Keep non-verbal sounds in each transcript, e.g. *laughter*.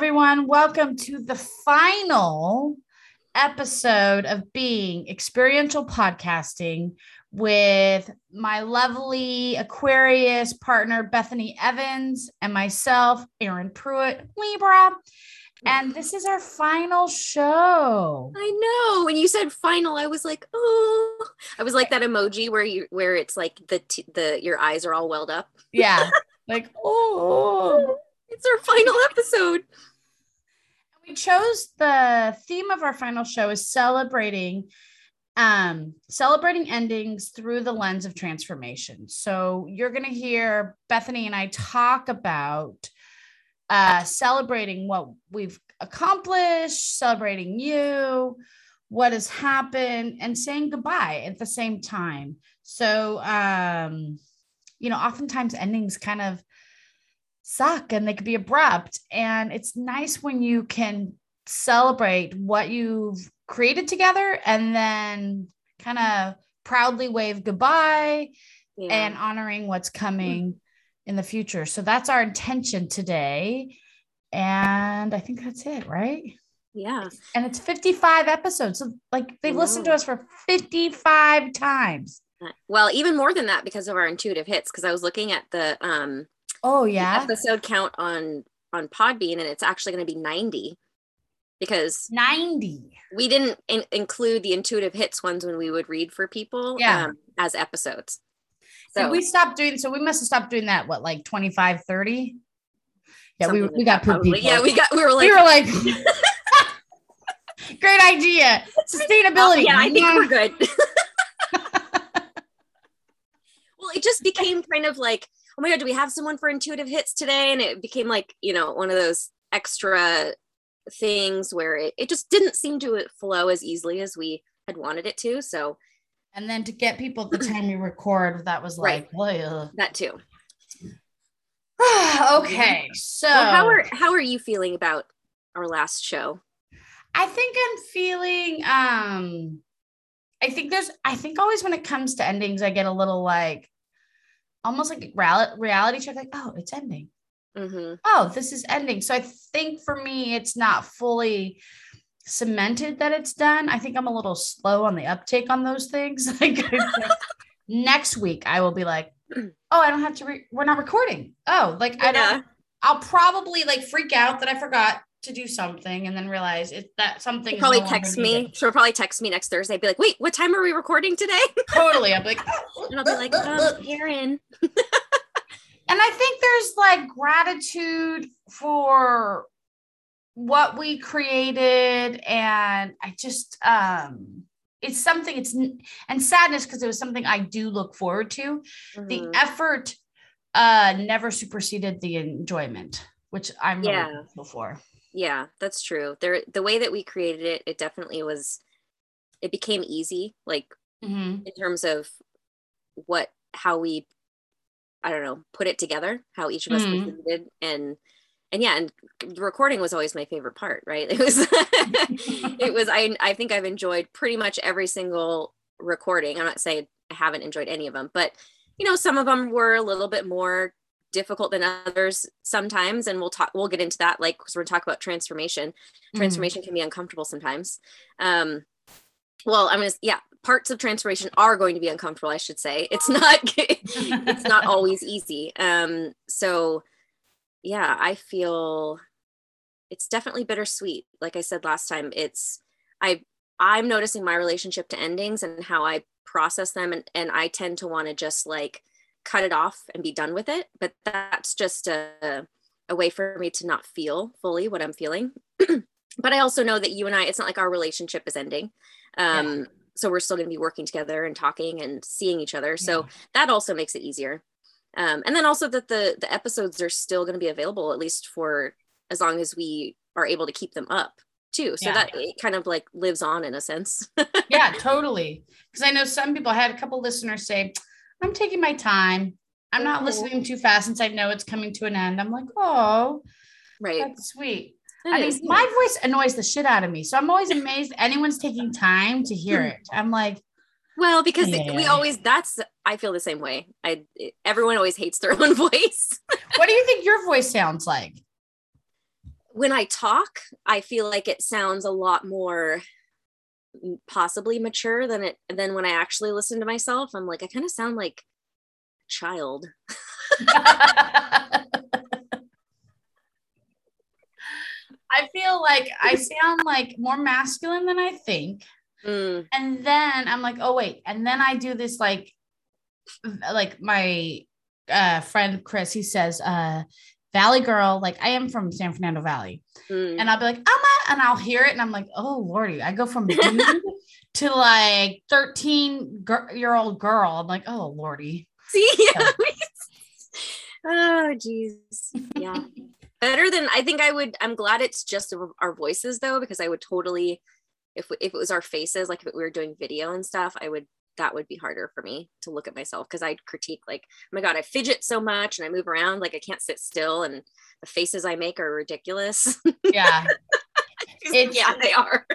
everyone. Welcome to the final episode of Being Experiential Podcasting with my lovely Aquarius partner, Bethany Evans, and myself, Erin Pruitt, Libra. And this is our final show. I know. When you said final, I was like, oh, I was like that emoji where you where it's like the t- the your eyes are all welled up. Yeah, like *laughs* oh, it's our final episode. We chose the theme of our final show is celebrating um celebrating endings through the lens of transformation. So you're going to hear Bethany and I talk about uh, celebrating what we've accomplished, celebrating you, what has happened, and saying goodbye at the same time. So, um, you know, oftentimes endings kind of suck and they can be abrupt. And it's nice when you can celebrate what you've created together and then kind of proudly wave goodbye yeah. and honoring what's coming in the future. So that's our intention today. And I think that's it, right? Yeah. And it's 55 episodes. So like they've listened to us for 55 times. Well, even more than that because of our intuitive hits. Because I was looking at the um oh yeah? episode count on on Podbean and it's actually going to be 90 because 90 we didn't in- include the intuitive hits ones when we would read for people yeah. Um, as episodes. So Did we stopped doing so we must have stopped doing that what like 25 30 yeah we, we got poop people. yeah we got we were like we were like *laughs* great idea. Sustainability. Yeah i think we're good. *laughs* Well it just became kind of like oh my god do we have someone for intuitive hits today and it became like you know one of those extra things where it, it just didn't seem to flow as easily as we had wanted it to so and then to get people at the *clears throat* time you record, that was like, right. that too. *sighs* okay, so well, how are how are you feeling about our last show? I think I'm feeling um I think there's I think always when it comes to endings, I get a little like almost like reality check, like, oh, it's ending. Mm-hmm. Oh, this is ending. So I think for me, it's not fully cemented that it's done. I think I'm a little slow on the uptake on those things. *laughs* Like next week, I will be like, *clears throat* oh, I don't have to. Re- we're not recording. Oh, like yeah. I don't. I'll probably like freak out that I forgot to do something and then realize it that something. She'll probably no text me. She'll probably text me next Thursday. Be like, wait, what time are we recording today? *laughs* totally. I'll be like, and I'll be like, oh, Erin. *laughs* and I think there's like gratitude for what we created and i just um it's something it's and sadness because it was something i do look forward to mm-hmm. the effort uh never superseded the enjoyment which i'm yeah really for yeah that's true there the way that we created it it definitely was it became easy like mm-hmm. in terms of what how we i don't know put it together how each of us mm-hmm. and and yeah and the recording was always my favorite part right *laughs* it was it was I, I think i've enjoyed pretty much every single recording i'm not saying i haven't enjoyed any of them but you know some of them were a little bit more difficult than others sometimes and we'll talk we'll get into that like because we're talk about transformation mm-hmm. transformation mm-hmm. can be uncomfortable sometimes um well i'm gonna yeah parts of transformation are going to be uncomfortable i should say it's not *laughs* it's not always easy um so yeah, I feel it's definitely bittersweet. Like I said last time, it's I I'm noticing my relationship to endings and how I process them and, and I tend to want to just like cut it off and be done with it. But that's just a, a way for me to not feel fully what I'm feeling. *clears throat* but I also know that you and I, it's not like our relationship is ending. Um, yeah. So we're still going to be working together and talking and seeing each other. So yeah. that also makes it easier um, and then also that the the episodes are still going to be available at least for as long as we are able to keep them up too so yeah. that it kind of like lives on in a sense *laughs* yeah totally because i know some people I had a couple listeners say i'm taking my time i'm not listening too fast since i know it's coming to an end i'm like oh right that's sweet that I mean, my voice annoys the shit out of me. So I'm always amazed anyone's taking time to hear it. I'm like, well, because yeah. we always that's I feel the same way. I everyone always hates their *laughs* own voice. what do you think your voice sounds like? when I talk, I feel like it sounds a lot more possibly mature than it than when I actually listen to myself. I'm like, I kind of sound like a child. *laughs* I feel like I sound like more masculine than I think. Mm. And then I'm like, oh wait. And then I do this like like my uh friend Chris, he says, uh Valley girl, like I am from San Fernando Valley. Mm. And I'll be like, Amma, and I'll hear it and I'm like, oh lordy, I go from *laughs* to like 13 year old girl. I'm like, oh lordy. See, *laughs* so. oh geez. Yeah. Better than I think I would. I'm glad it's just our voices though, because I would totally, if if it was our faces, like if we were doing video and stuff, I would that would be harder for me to look at myself because I'd critique like, oh my god, I fidget so much and I move around like I can't sit still, and the faces I make are ridiculous. Yeah, *laughs* it's, yeah, they are.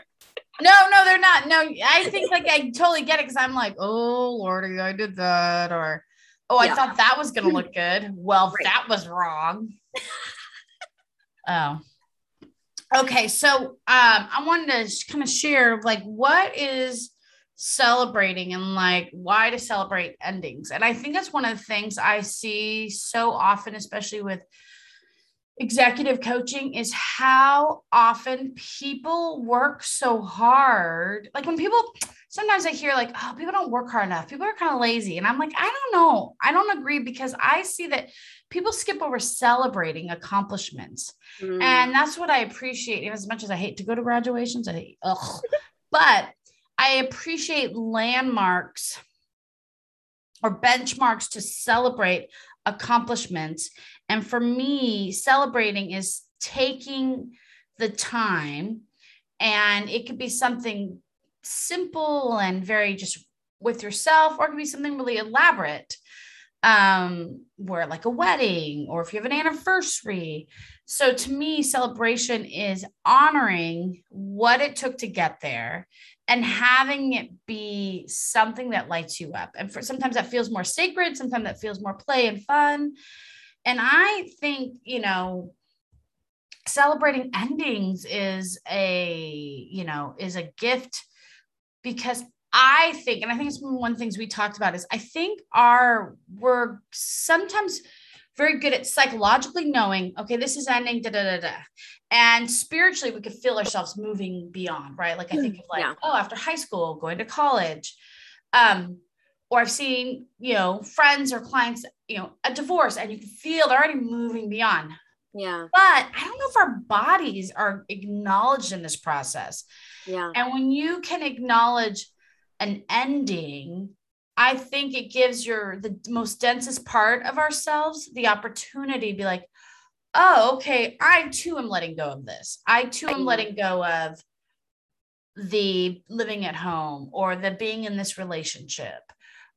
No, no, they're not. No, I think like I totally get it because I'm like, oh lordy, I did that, or oh, I yeah. thought that was gonna look good. Well, right. that was wrong. *laughs* oh. Okay, so um, I wanted to kind of share like what is celebrating and like why to celebrate endings. And I think that's one of the things I see so often, especially with executive coaching, is how often people work so hard. Like when people sometimes I hear like, oh, people don't work hard enough. People are kind of lazy. And I'm like, I don't know. I don't agree because I see that people skip over celebrating accomplishments. Mm. And that's what I appreciate. As much as I hate to go to graduations, I hate, ugh. but I appreciate landmarks or benchmarks to celebrate accomplishments. And for me, celebrating is taking the time, and it could be something simple and very just with yourself, or it could be something really elaborate, um, where like a wedding, or if you have an anniversary. So to me, celebration is honoring what it took to get there and having it be something that lights you up. And for sometimes that feels more sacred, sometimes that feels more play and fun. And I think, you know, celebrating endings is a, you know, is a gift because I think, and I think it's one of the things we talked about is I think our we're sometimes very good at psychologically knowing, okay, this is ending, da da da da. And spiritually, we could feel ourselves moving beyond, right? Like I think of like, yeah. oh, after high school, going to college. Um, or I've seen, you know, friends or clients, you know, a divorce, and you can feel they're already moving beyond. Yeah. But I don't know if our bodies are acknowledged in this process. Yeah. And when you can acknowledge an ending, I think it gives your the most densest part of ourselves the opportunity to be like, oh, okay, I too am letting go of this. I too am letting go of the living at home or the being in this relationship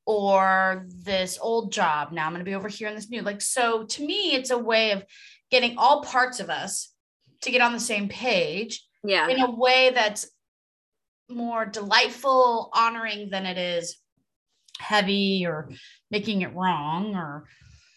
or this old job. Now I'm going to be over here in this new. Like, so to me, it's a way of getting all parts of us to get on the same page. Yeah. In a way that's more delightful, honoring than it is heavy or making it wrong or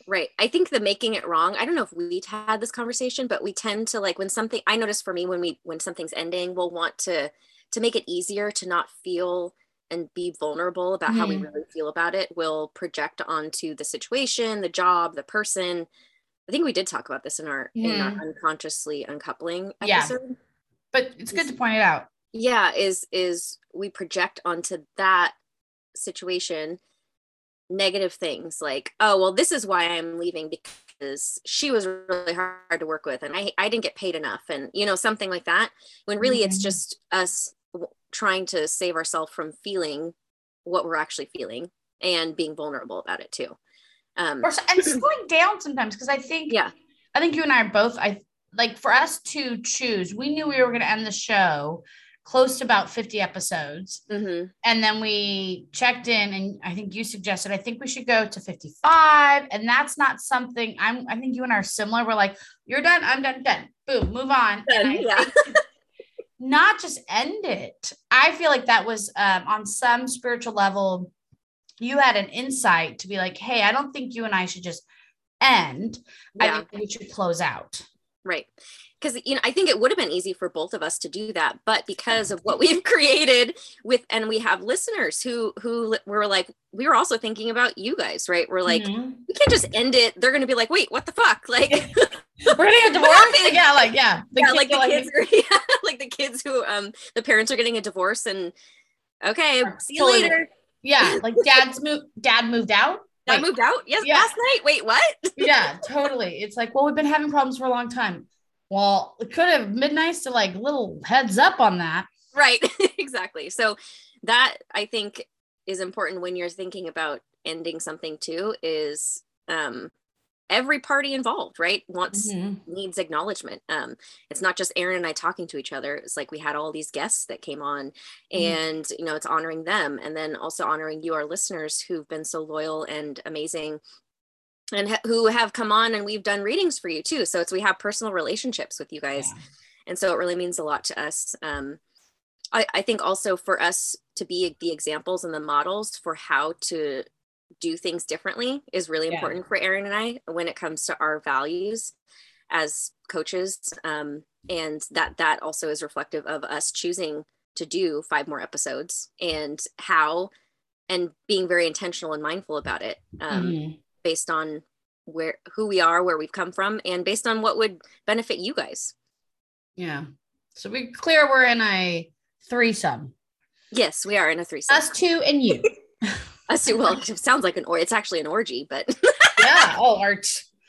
right i think the making it wrong i don't know if we had this conversation but we tend to like when something i notice for me when we when something's ending we'll want to to make it easier to not feel and be vulnerable about mm-hmm. how we mm-hmm. really feel about it will project onto the situation the job the person i think we did talk about this in our mm-hmm. in our mm-hmm. unconsciously uncoupling episode yeah. but it's good to point it out yeah is is we project onto that situation negative things like oh well this is why i'm leaving because she was really hard to work with and i i didn't get paid enough and you know something like that when really mm-hmm. it's just us trying to save ourselves from feeling what we're actually feeling and being vulnerable about it too um or, and *clears throat* slowing down sometimes because i think yeah i think you and i are both i like for us to choose we knew we were going to end the show close to about 50 episodes. Mm-hmm. And then we checked in, and I think you suggested, I think we should go to 55. And that's not something I'm, I think you and I are similar. We're like, you're done, I'm done, done. Boom, move on. yeah. Not just end it. I feel like that was um, on some spiritual level, you had an insight to be like, hey, I don't think you and I should just end. Yeah. I think we should close out. Right. Because, you know, I think it would have been easy for both of us to do that. But because of what we've *laughs* created with, and we have listeners who, who were like, we were also thinking about you guys, right? We're like, mm-hmm. we can't just end it. They're going to be like, wait, what the fuck? *laughs* Like, we're going to get *laughs* divorced. yeah. Like, yeah. The yeah. Like the kids are, yeah, like the kids who, um, the parents are getting a divorce and okay, see you later. Yeah. Like dad's moved, dad moved out I moved out. Yes, yeah. last night. Wait, what? yeah, totally. It's like, well, we've been having problems for a long time. Well, it could have been nice to like little heads up on that. Right. *laughs* exactly. So that I think is important when you're thinking about ending something too is um every party involved right wants mm-hmm. needs acknowledgement um it's not just Erin and i talking to each other it's like we had all these guests that came on mm-hmm. and you know it's honoring them and then also honoring you our listeners who've been so loyal and amazing and ha- who have come on and we've done readings for you too so it's we have personal relationships with you guys yeah. and so it really means a lot to us um I, I think also for us to be the examples and the models for how to do things differently is really yeah. important for Erin and I when it comes to our values as coaches um, and that that also is reflective of us choosing to do five more episodes and how and being very intentional and mindful about it um, mm-hmm. Based on where who we are where we've come from and based on what would benefit you guys yeah so we clear we're in a threesome yes we are in a threesome us two and you *laughs* *laughs* Us two. well, it sounds like an or it's actually an orgy, but *laughs* yeah. Oh, art.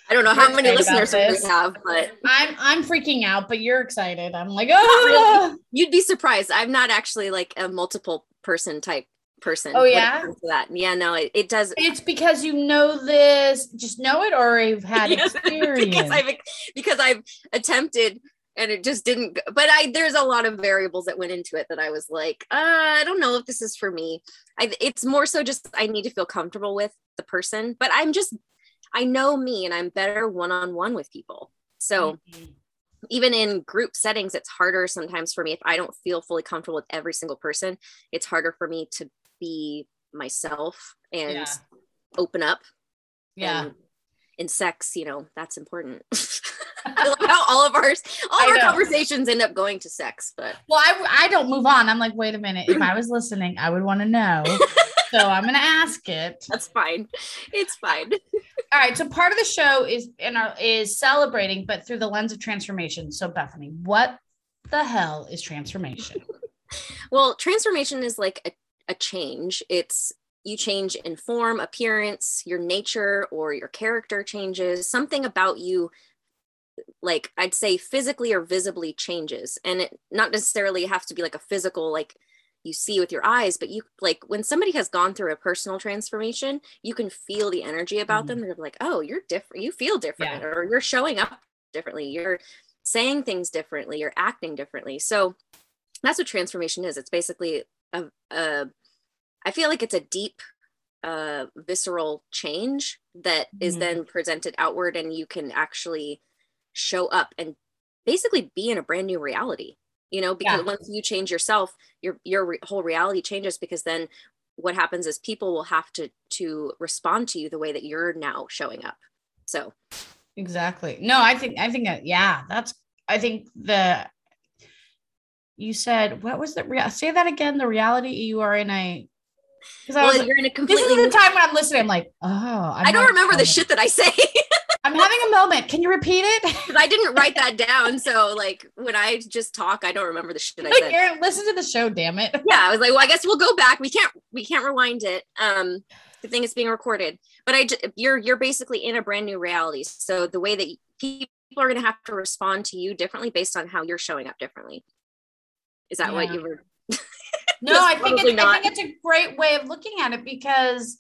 I don't know how many listeners we have, but I'm I'm freaking out, but you're excited. I'm like, oh, really. Ah! you'd be surprised. I'm not actually like a multiple person type person. Oh yeah, that yeah. No, it, it does. It's because you know this, just know it, or you've had *laughs* yes, experience. because I've because I've attempted and it just didn't but i there's a lot of variables that went into it that i was like uh, i don't know if this is for me I, it's more so just i need to feel comfortable with the person but i'm just i know me and i'm better one-on-one with people so mm-hmm. even in group settings it's harder sometimes for me if i don't feel fully comfortable with every single person it's harder for me to be myself and yeah. open up. Yeah. And in sex you know that's important. *laughs* *laughs* How all of our all of our conversations end up going to sex but well I, I don't move on. I'm like wait a minute. If *clears throat* i was listening i would want to know. *laughs* So i'm gonna ask it. That's fine. It's fine. All right. So part of the show is in our is celebrating but through the lens of transformation. So bethany what the hell is transformation? Well transformation is like a, a change it's you change in form appearance your nature or your character changes something about you like I'd say physically or visibly changes. And it not necessarily have to be like a physical, like you see with your eyes, but you like when somebody has gone through a personal transformation, you can feel the energy about mm-hmm. them. They're like, oh, you're different, you feel different, yeah. or you're showing up differently, you're saying things differently, you're acting differently. So that's what transformation is. It's basically a, a I feel like it's a deep uh visceral change that is mm-hmm. then presented outward and you can actually show up and basically be in a brand new reality you know because yeah. once you change yourself your your re- whole reality changes because then what happens is people will have to to respond to you the way that you're now showing up so exactly no i think i think yeah that's i think the you said what was the real say that again the reality you are in a because well, you're in a completely this is the time when i'm listening i'm like oh I'm I do not remember the shit that i say *laughs* I'm having a moment. Can you repeat it? *laughs* Because I didn't write that down. So like when I just talk, I don't remember the shit I said. Erin, listen to the show, damn it. Yeah, I was like, well, I guess we'll go back. We can't we can't rewind it. Um, the thing is being recorded. But I you're you're basically in a brand new reality. So the way that people are going to have to respond to you differently based on how you're showing up differently. Is that yeah. what you were? *laughs* no, I think it's, I think it's a great way of looking at it because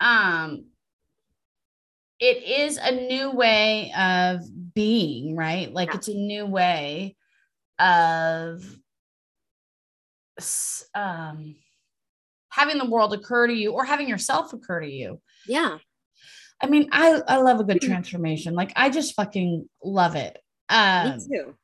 um it is a new way of being, right? Like yeah. it's a new way of um, having the world occur to you or having yourself occur to you. Yeah. I mean, I, I love a good transformation. Like I just fucking love it. Um, Me too.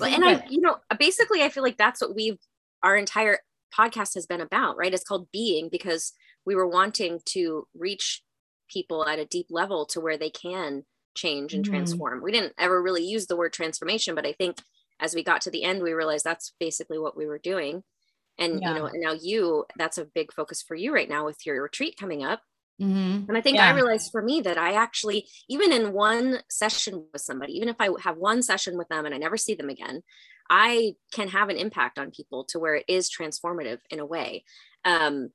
I and that- I, you know, basically, I feel like that's what we've our entire podcast has been about, right? It's called being because we were wanting to reach people at a deep level to where they can change and mm-hmm. transform. We didn't ever really use the word transformation, but I think as we got to the end, we realized that's basically what we were doing. And yeah. you know, now you, that's a big focus for you right now with your retreat coming up. Mm-hmm. And I think yeah. I realized for me that I actually, even in one session with somebody, even if I have one session with them and I never see them again, I can have an impact on people to where it is transformative in a way. Um,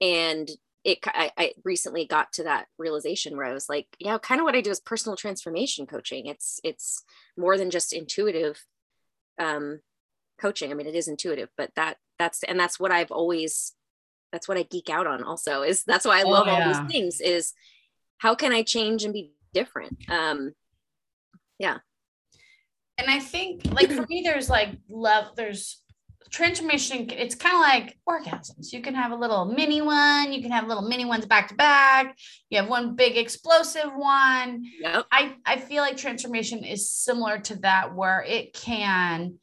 and it, I, I recently got to that realization where I was like, yeah, kind of what I do is personal transformation coaching. It's, it's more than just intuitive um, coaching. I mean, it is intuitive, but that that's, and that's what I've always that's what I geek out on also is that's why I oh, love yeah. all these things is how can I change and be different? Um yeah. And I think like for me there's like love there's transformation it's kind of like orgasms you can have a little mini one you can have little mini ones back to back you have one big explosive one yep. i i feel like transformation is similar to that where it can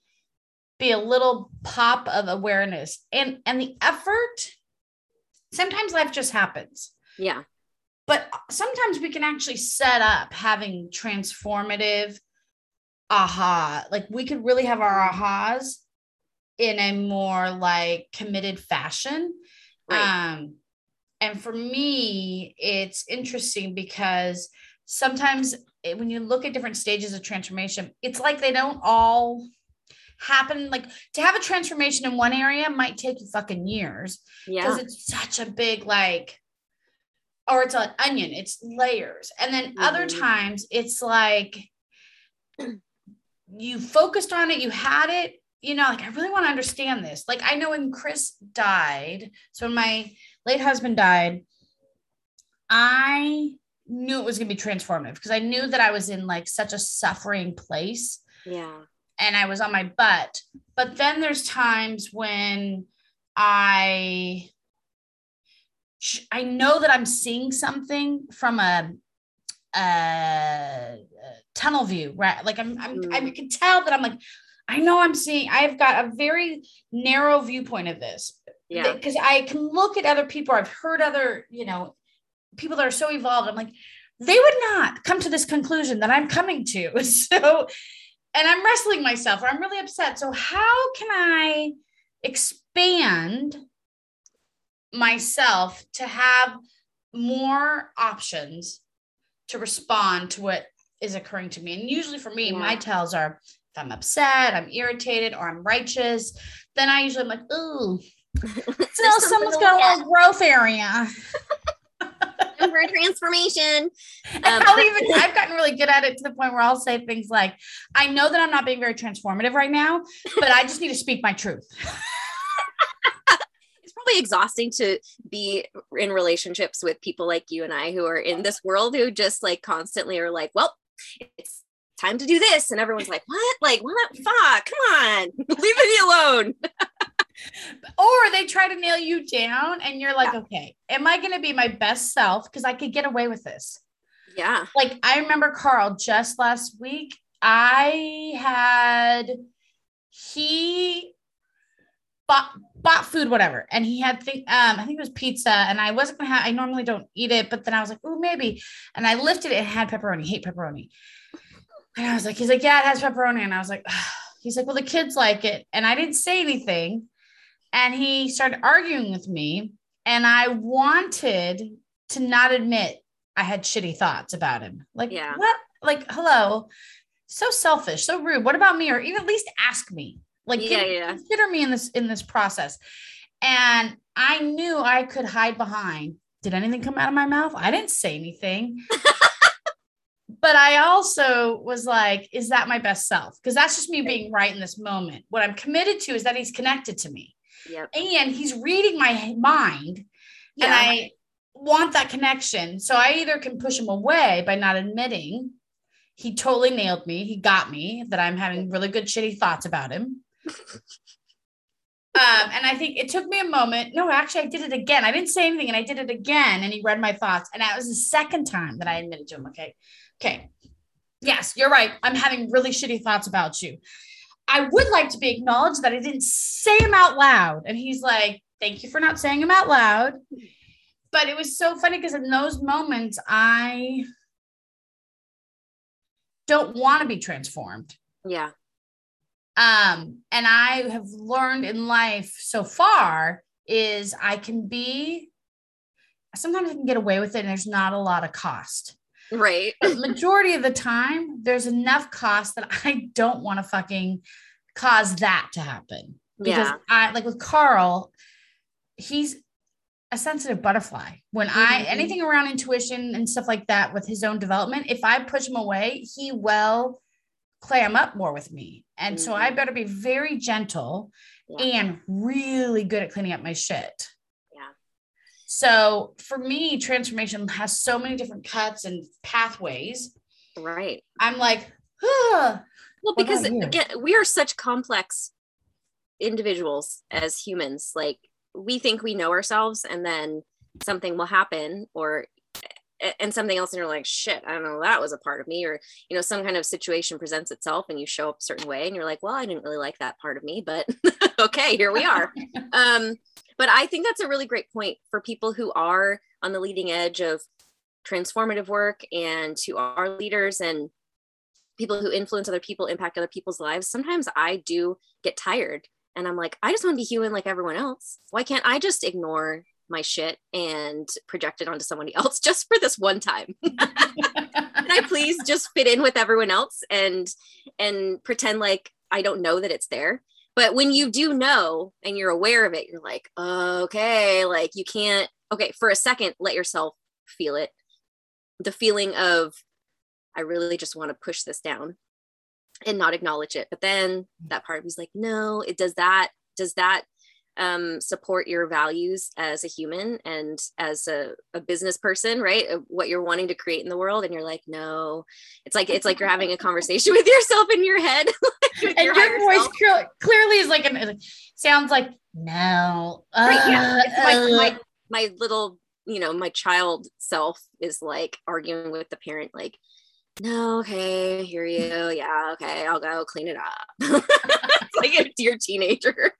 be a little pop of awareness and and the effort sometimes life just happens. Yeah. But sometimes we can actually set up having transformative aha. Like we could really have our ahas in a more like committed fashion. Right. Um, and for me, it's interesting because sometimes when you look at different stages of transformation, it's like they don't all happen like to have a transformation in one area might take you fucking years. Because yeah. it's such a big like or it's an onion it's layers. And then mm-hmm. other times it's like you focused on it you had it you know like i really want to understand this. Like i know when chris died so when my late husband died i knew it was going to be transformative because i knew that i was in like such a suffering place. Yeah and I was on my butt. But then there's times when I I know that I'm seeing something from a, a, tunnel view, right? Like I'm, I'm mm. I can tell that I'm like, I know I'm seeing. I've got a very narrow viewpoint of this. Yeah. Because I can look at other people. I've heard other, you know, people that are so evolved. I'm like, they would not come to this conclusion that I'm coming to. *laughs* So and I'm wrestling myself or I'm really upset. So, how can I expand myself to have more options to respond to what is occurring to me? And usually for me, yeah. my tells are if I'm upset, I'm irritated, or I'm righteous, then I usually am like, ooh, *laughs* still someone's got a little growth area. *laughs* for a transformation. Um, I'll even, I've gotten really good at it to the point where I'll say things like, I know that I'm not being very transformative right now, but I just need to speak my truth. *laughs* it's probably exhausting to be in relationships with people like you and I who are in this world who just like constantly are like, well, it's time to do this. And everyone's like, what? Like, what? Fuck, come on, *laughs* leave me alone *laughs* or they try to nail you down and you're like, yeah. okay, am I going to be my best self? Because I could get away with this. Yeah. Like I remember Carl just last week, I had, he bought, bought food, whatever. And he had, th- um, I think it was pizza and I wasn't going to have, I normally don't eat it, but then I was like, oh, maybe. And I lifted it and had pepperoni, hate pepperoni. And I was like, he's like, yeah, it has pepperoni. And I was like, Ugh. *sighs* he's like, well, the kids like it. And I didn't say anything and he started arguing with me and i wanted to not admit i had shitty thoughts about him like yeah. what like hello so selfish so rude what about me or even at least ask me like yeah, get, yeah. consider me in this in this process and i knew i could hide behind did anything come out of my mouth i didn't say anything *laughs* but I also was like, is that my best self? Because that's just me being right in this moment. What I'm committed to is that he's connected to me. Yep. And he's reading my mind. Yeah. And I want that connection. So I either can push him away by not admitting he totally nailed me. He got me that I'm having really good shitty thoughts about him. *laughs* um, and I think it took me a moment. No, actually, I did it again. I didn't say anything and I did it again. And he read my thoughts. And that was the second time that I admitted to him, okay, okay, yes, you're right. I'm having really shitty thoughts about you. I would like to be acknowledged that I didn't say him out loud. And he's like, thank you for not saying him out loud. But it was so funny because in those moments, I don't want to be transformed. Yeah. Um, and I have learned in life so far is I can be sometimes I can get away with it and there's not a lot of cost. Right. Majority of the time, there's enough cost that I don't want to fucking cause that to happen. Because yeah. I like with Carl, he's a sensitive butterfly. When mm-hmm. I anything around intuition and stuff like that with his own development, if I push him away, he will clam up more with me. And mm-hmm. so I mm-hmm. better be very gentle yeah. and really good at cleaning up my shit. So for me, transformation has so many different cuts and pathways. Right. I'm like, ah, well, because again, we are such complex individuals as humans. Like we think we know ourselves and then something will happen or and something else and you're like shit i don't know that was a part of me or you know some kind of situation presents itself and you show up a certain way and you're like well i didn't really like that part of me but *laughs* okay here we are *laughs* um but i think that's a really great point for people who are on the leading edge of transformative work and who are leaders and people who influence other people impact other people's lives. Sometimes i do get tired and i'm like i just want to be human like everyone else. Why can't i just ignore my shit and project it onto somebody *laughs* else just for this one time? *laughs* Can i please just fit in with everyone else and and pretend like i don't know that it's there but when you do know and you're aware of it you're like okay like you can't okay for a second let yourself feel it. The feeling of i really just want to push this down and not acknowledge it. But then mm. that part of me's like no it does that does that um, support your values as a human and as a, a business person, right? What you're wanting to create in the world. And you're like, no, it's like, it's like you're having a conversation *laughs* with yourself in your head. *laughs* and your, your voice cl- clearly is like, an, sounds like, no. Uh, right, yeah. my, uh. my, my little, you know, my child self is like arguing with the parent, like, no, okay, hear you. Yeah, okay, I'll go clean it up. *laughs* it's like a dear teenager.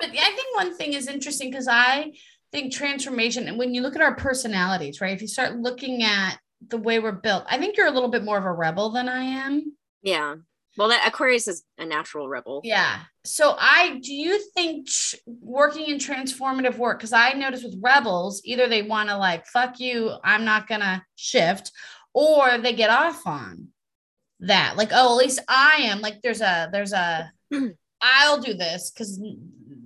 But I think one thing is interesting because I think transformation, and when you look at our personalities, right? If you start looking at the way we're built, I think you're a little bit more of a rebel than I am. Yeah. Well, that Aquarius is a natural rebel. Yeah. So I do you think working in transformative work because I notice with rebels either they want to like fuck you, I'm not gonna shift, or they get off on that. Like, oh, at least I am. Like, there's a there's a *clears throat* I'll do this because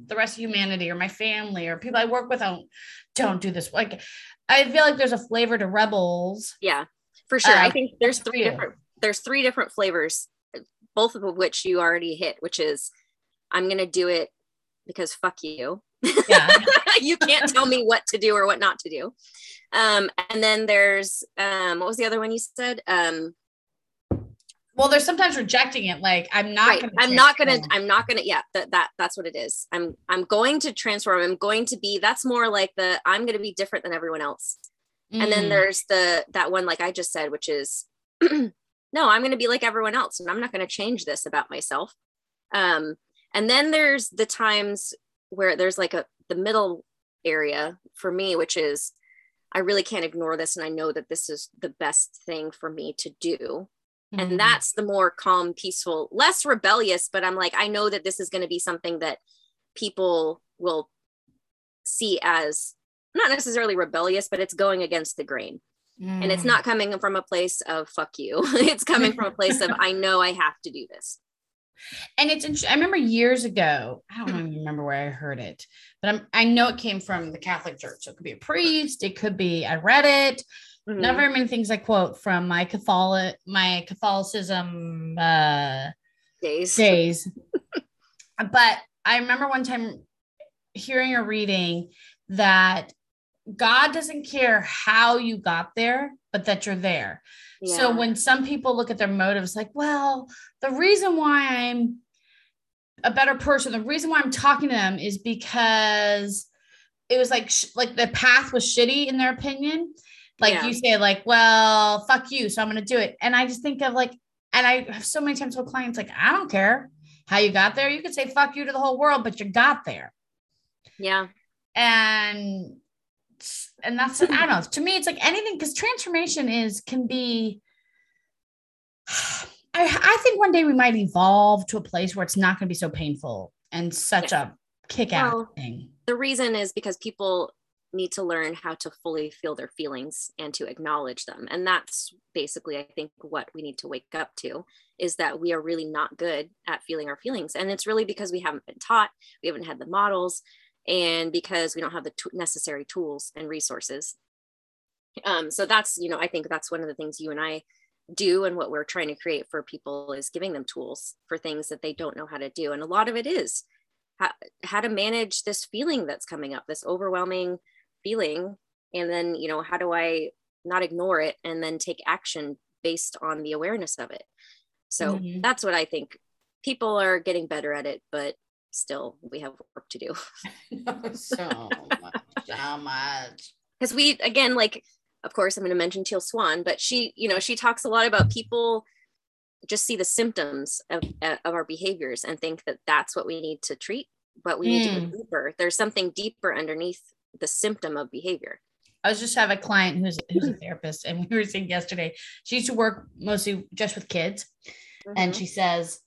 the rest of humanity or my family or people I work with don't don't do this. Like I feel like there's a flavor to rebels. Yeah, for sure. Uh, I think there's three different there's three different flavors, both of which you already hit, which is I'm gonna do it because fuck you. Yeah. *laughs* you can't tell me what to do or what not to do. Um, and then there's um, what was the other one you said? Um, well there's sometimes rejecting it like i'm not right. gonna i'm not gonna i'm not gonna yeah that, that that's what it is i'm i'm going to transform i'm going to be that's more like the i'm gonna be different than everyone else mm. and then mm. there's the that one like i just said which is *clears throat* no i'm gonna be like everyone else and i'm not gonna change this about myself um and then there's the times where there's like a the middle area for me which is i really can't ignore this and i know that this is the best thing for me to do Mm-hmm. And that's the more calm, peaceful, less rebellious, but I'm like, I know that this is going to be something that people will see as not necessarily rebellious, but it's going against the grain. Mm. And it's mm. not coming from a place of fuck you. *laughs* it's coming from a place of *laughs* I know I have to do this. And it's I remember years ago, I don't even remember where I heard it, but I'm, I know it came from the Catholic Church. So it could be a priest, it could be I read it, Mm-hmm. Not very many things I quote from my Catholic my Catholicism uh, days. Days. *laughs* but I remember one time hearing or reading that God doesn't care how you got there, but that you're there. Yeah. So when some people look at their motives, like, well, the reason why I'm a better person, the reason why I'm talking to them is because it was like sh- like the path was shitty in their opinion like yeah. you say, like, well, fuck you. So I'm going to do it. And I just think of like, and I have so many times told clients, like, I don't care how you got there. You could say fuck you to the whole world, but you got there. Yeah. And, and that's, I don't know. To me, it's like anything because transformation is, can be, *sighs* I, I think one day we might evolve to a place where it's not going to be so painful and such yeah. a kick ass well, thing. The reason is because people need to learn how to fully feel their feelings and to acknowledge them. And that's basically, I think, what we need to wake up to is that we are really not good at feeling our feelings. And it's really because we haven't been taught, we haven't had the models, and because we don't have the t- necessary tools and resources. Um, so that's, you know, I think that's one of the things you and I do and what we're trying to create for people is giving them tools for things that they don't know how to do. And a lot of it is how, how to manage this feeling that's coming up, this overwhelming feeling and then you know how do i not ignore it and then take action based on the awareness of it so mm-hmm. that's what i think people are getting better at it but still we have work to do *laughs* so much so much *laughs* because we again like of course i'm going to mention teal swan but she you know she talks a lot about people just see the symptoms of, of our behaviors and think that that's what we need to treat but we need mm. to go mm. deeper there's something deeper underneath the symptom of behavior. I was just have a client who's who's a therapist, and we were saying yesterday she used to work mostly just with kids, mm-hmm. and she says,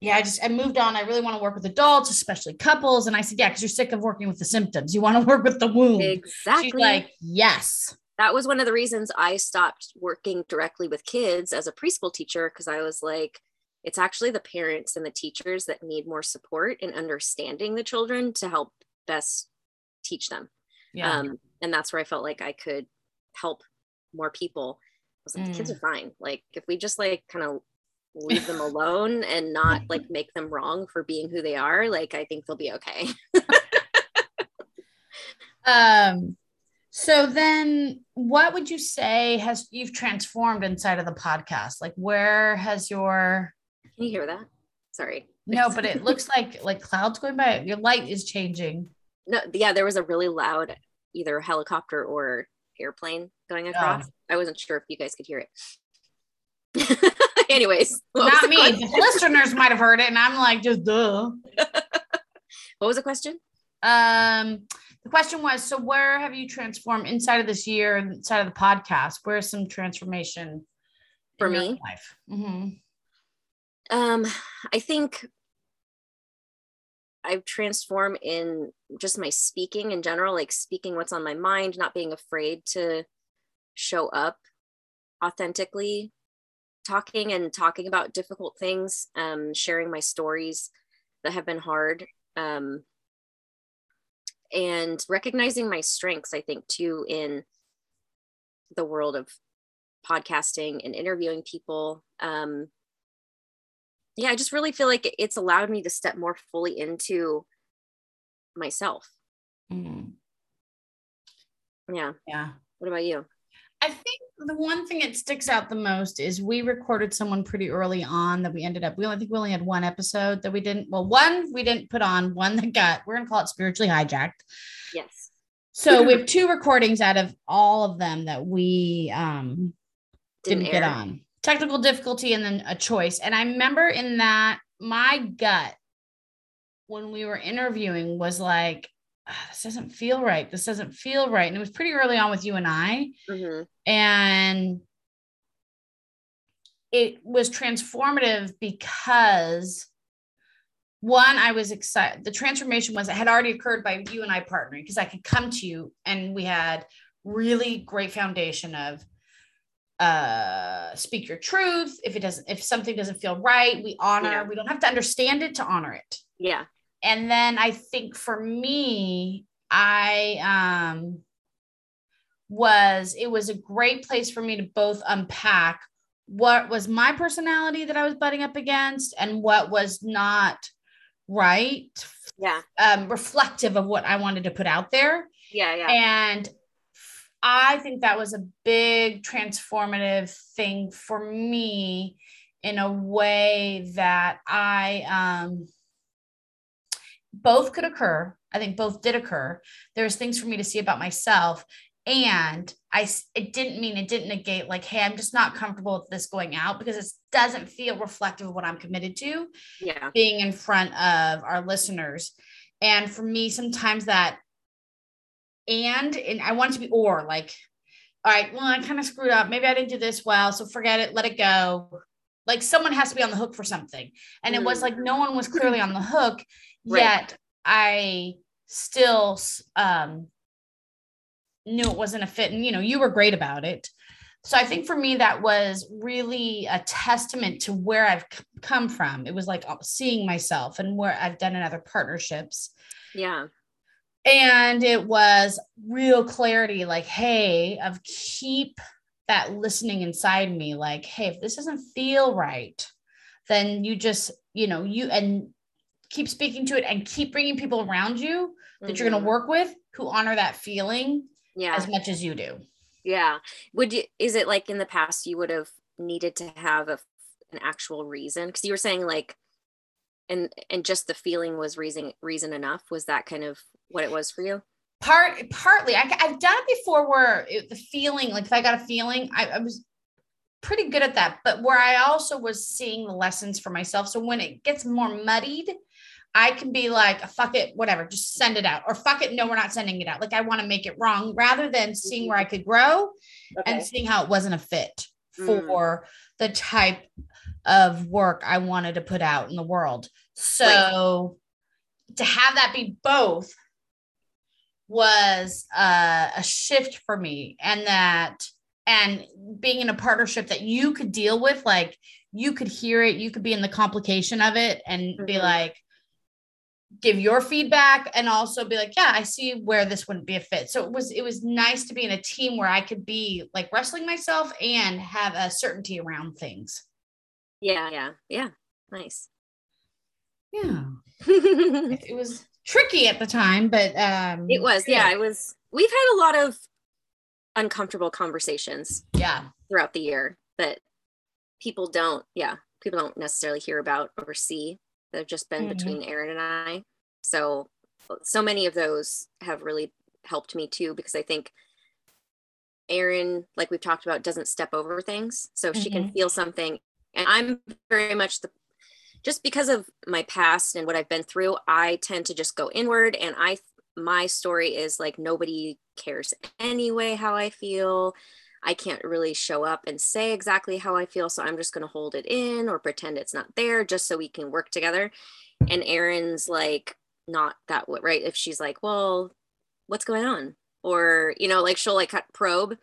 "Yeah, I just I moved on. I really want to work with adults, especially couples." And I said, "Yeah, because you're sick of working with the symptoms. You want to *laughs* work with the wound." Exactly. She's like, "Yes." That was one of the reasons I stopped working directly with kids as a preschool teacher because I was like, it's actually the parents and the teachers that need more support in understanding the children to help best teach them. Yeah. Um, and that's where I felt like I could help more people. I was like, mm. the kids are mm. fine. Like if we just like kind of leave them *laughs* alone and not like *laughs* make them wrong for being who they are, like I think they'll be okay. *laughs* um so then what would you say has you've transformed inside of the podcast? Like where has your Can you hear that? Sorry. No, but it looks like like clouds going by. Your light is changing no yeah there was a really loud either helicopter or airplane going across. Oh. i wasn't sure if you guys could hear it. *laughs* Anyways not me. the listeners might have heard it and i'm like just duh. *laughs* What was the question? Um the question was so where have you transformed inside of this year inside of the podcast? Where's some transformation for me? life? Mm-hmm. um i think I've transformed in just my speaking in general, like speaking what's on my mind, not being afraid to show up authentically, talking and talking about difficult things, um, sharing my stories that have been hard, um, and recognizing my strengths, I think, too, in the world of podcasting and interviewing people. Um, yeah, I just really feel like it's allowed me to step more fully into myself. Mm. Yeah. Yeah. What about you? I think the one thing that sticks out the most is we recorded someone pretty early on that we ended up, we only I think we only had one episode that we didn't, well, one we didn't put on, one that got, we're going to call it spiritually hijacked. Yes. So we *laughs* have two recordings out of all of them that we um didn't, didn't get on technical difficulty and then a choice. And I remember in that my gut when we were interviewing was like, oh, this doesn't feel right. This doesn't feel right. And it was pretty early on with you and I. Mm-hmm. And it was transformative because one, I was excited. The transformation was it had already occurred by you and I partnering because I could come to you and we had really great foundation of uh speak your truth. If it doesn't if something doesn't feel right we honor. Yeah. we don't have to understand it to honor it. Yeah. And then i think for me i um was it was a great place for me to both unpack what was my personality that i was butting up against and what was not right yeah. um reflective of what i wanted to put out there. Yeah yeah. And I think that was a big transformative thing for me in a way that I um, both could occur. I think both did occur. There's things for me to see about myself. And I, it didn't mean it didn't negate like, hey, I'm just not comfortable with this going out because it doesn't feel reflective of what I'm committed to. Yeah. Being in front of our listeners. And for me, sometimes that and and I want it to be or like, all right, well, I kind of screwed up. Maybe I didn't do this well. So forget it, let it go. like someone has to be on the hook for something and mm. it was like no one was clearly on the hook right. yet i still um knew it wasn't a fit and you know you were great about it so i think for me that was really a testament to where i've come from it was like seeing myself and where i've done in other partnerships yeah and it was real clarity like hey of keep that listening inside me like hey if this doesn't feel right then you just you know you and keep speaking to it and keep bringing people around you that mm-hmm. you're going to work with who honor that feeling yeah. as much as you do. Yeah. Would you is it like in the past you would have needed to have a, an actual reason? Because you were saying like and and just the feeling was reason reason enough. Was that kind of what it was for you part partly I, have done it before where it, the feeling like if i got a feeling I, I was pretty good at that but where i also was seeing the lessons for myself so when it gets more muddied I can be like, fuck it, whatever, just send it out. Or fuck it, no, we're not sending it out. Like I want to make it wrong rather than seeing where I could grow okay. and seeing how it wasn't a fit mm. for mm. the type of work I wanted to put out in the world. So right. to have that be both was uh, a shift for me and that and being in a partnership that you could deal with like you could hear it you could be in the complication of it and mm-hmm. be like give your feedback and also be like yeah i see where this wouldn't be a fit. So it was it was nice to be in a team where i could be like wrestling myself and have a certainty around things. Yeah yeah yeah. Nice. Yeah. *laughs* It was tricky at the time but um it was yeah it was we've had a lot of uncomfortable conversations yeah throughout the year that people don't yeah people don't necessarily hear about or see that have just been mm-hmm. between Erin and I. So, so many of those have really helped me too, because I think Erin, like we've talked about, doesn't step over things. So mm-hmm. she can mm-hmm. feel something. And I'm very much the, just because of my past and what I've been through, I tend to just go inward. And I, my story is like nobody cares anyway how I feel. I can't really show up and say exactly how I feel. So I'm just going to hold it in or pretend it's not there just so we can work together. And Erin's like, not that right? If she's like, well, what's going on? Or, you know, like she'll like probe.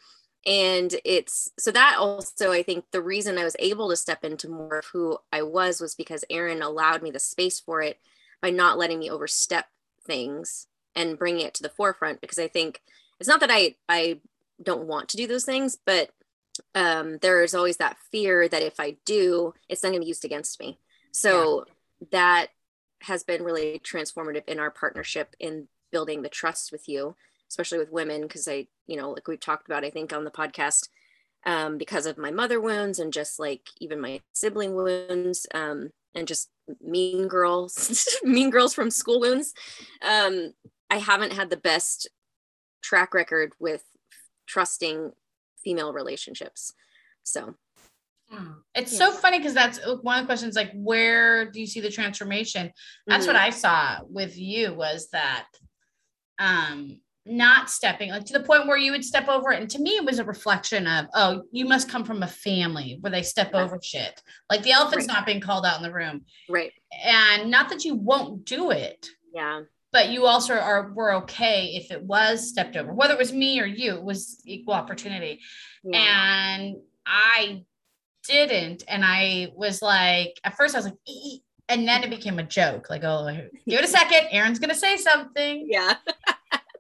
And it's so that also, I think the reason I was able to step into more of who I was was because Erin allowed me the space for it by not letting me overstep things and bringing it to the forefront. Because I think it's not that I, I don't want to do those things, but um, there is always that fear that if I do, it's not going to be used against me. So yeah. that has been really transformative in our partnership in building the trust with you, especially with women, because I, you know, like we've talked about, I think on the podcast, um, because of my mother wounds and just like even my sibling wounds um, and just mean girls, *laughs* mean girls from school wounds. Um, I haven't had the best track record with trusting female relationships. So hmm. it's yeah. so funny because that's uh, one of the questions like where do you see the transformation that's mm-hmm. what i saw with you was that um not stepping like to the point where you would step over it. And to me it was a reflection of oh you must come from a family where they step yeah. over shit. Like the elephant's right. not being called out in the room. Right. And not that you won't do it yeah. but you also are were okay if it was stepped over whether it was me or you it was equal opportunity. Yeah. and i didn't. And i was like at first i was like ee, and then it became a joke. Like oh give it a second. Erin's gonna say something. Yeah *laughs*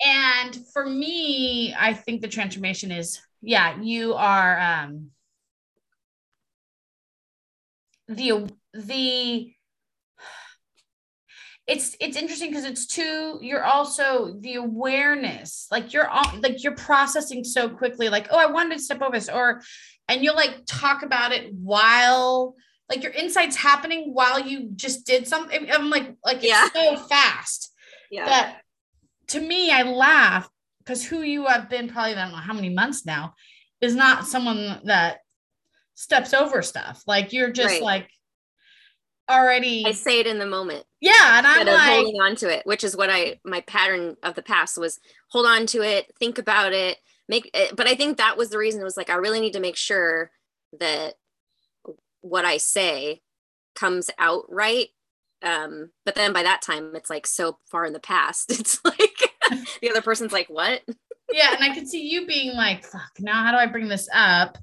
and for me i think the transformation is yeah you are um the the it's it's interesting because it's too you're also the awareness like you're all like you're processing so quickly like oh i wanted to step over this or and you'll like talk about it while like your insights happening while you just did something i'm like like it's yeah. so fast yeah that to me i laugh because who you have been probably i don't know how many months now is not someone that steps over stuff like you're just right. like already I say it in the moment. Yeah, and I'm like holding on to it, which is what I my pattern of the past was hold on to it, think about it, make it, but I think that was the reason it was like I really need to make sure that what I say comes out right. Um, but then by that time, it's like so far in the past. *laughs* It's like *laughs* the other person's like, what? yeah. And I could see you being like, fuck, now how do I bring this up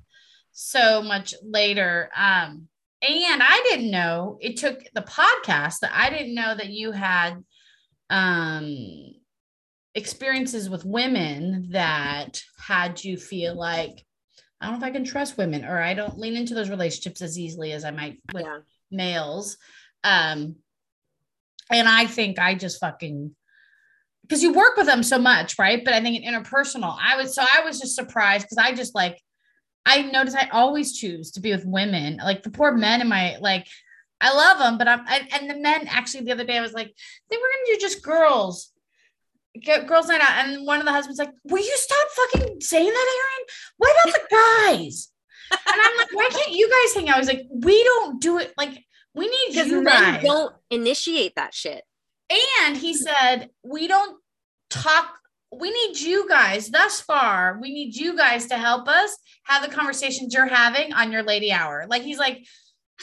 so much later? Um, and I didn't know it took the podcast that I didn't know that you had um experiences with women that had you feel like I don't know if I can trust women or I don't lean into those relationships as easily as I might with yeah. males. Um, and I think I just fucking because you work with them so much, right? But I think in interpersonal, I was so I was just surprised because I just like I notice I always choose to be with women. Like the poor men in my like I love them, but I'm I, and the men actually the other day I was like, they were gonna do just girls get girls night out and one of the husbands like will you stop fucking saying that erin what about the guys and i'm like why can't you guys hang out i was like we don't do it like we need you guys don't initiate that shit and he said we don't talk we need you guys thus far we need you guys to help us have the conversations you're having on your lady hour like he's like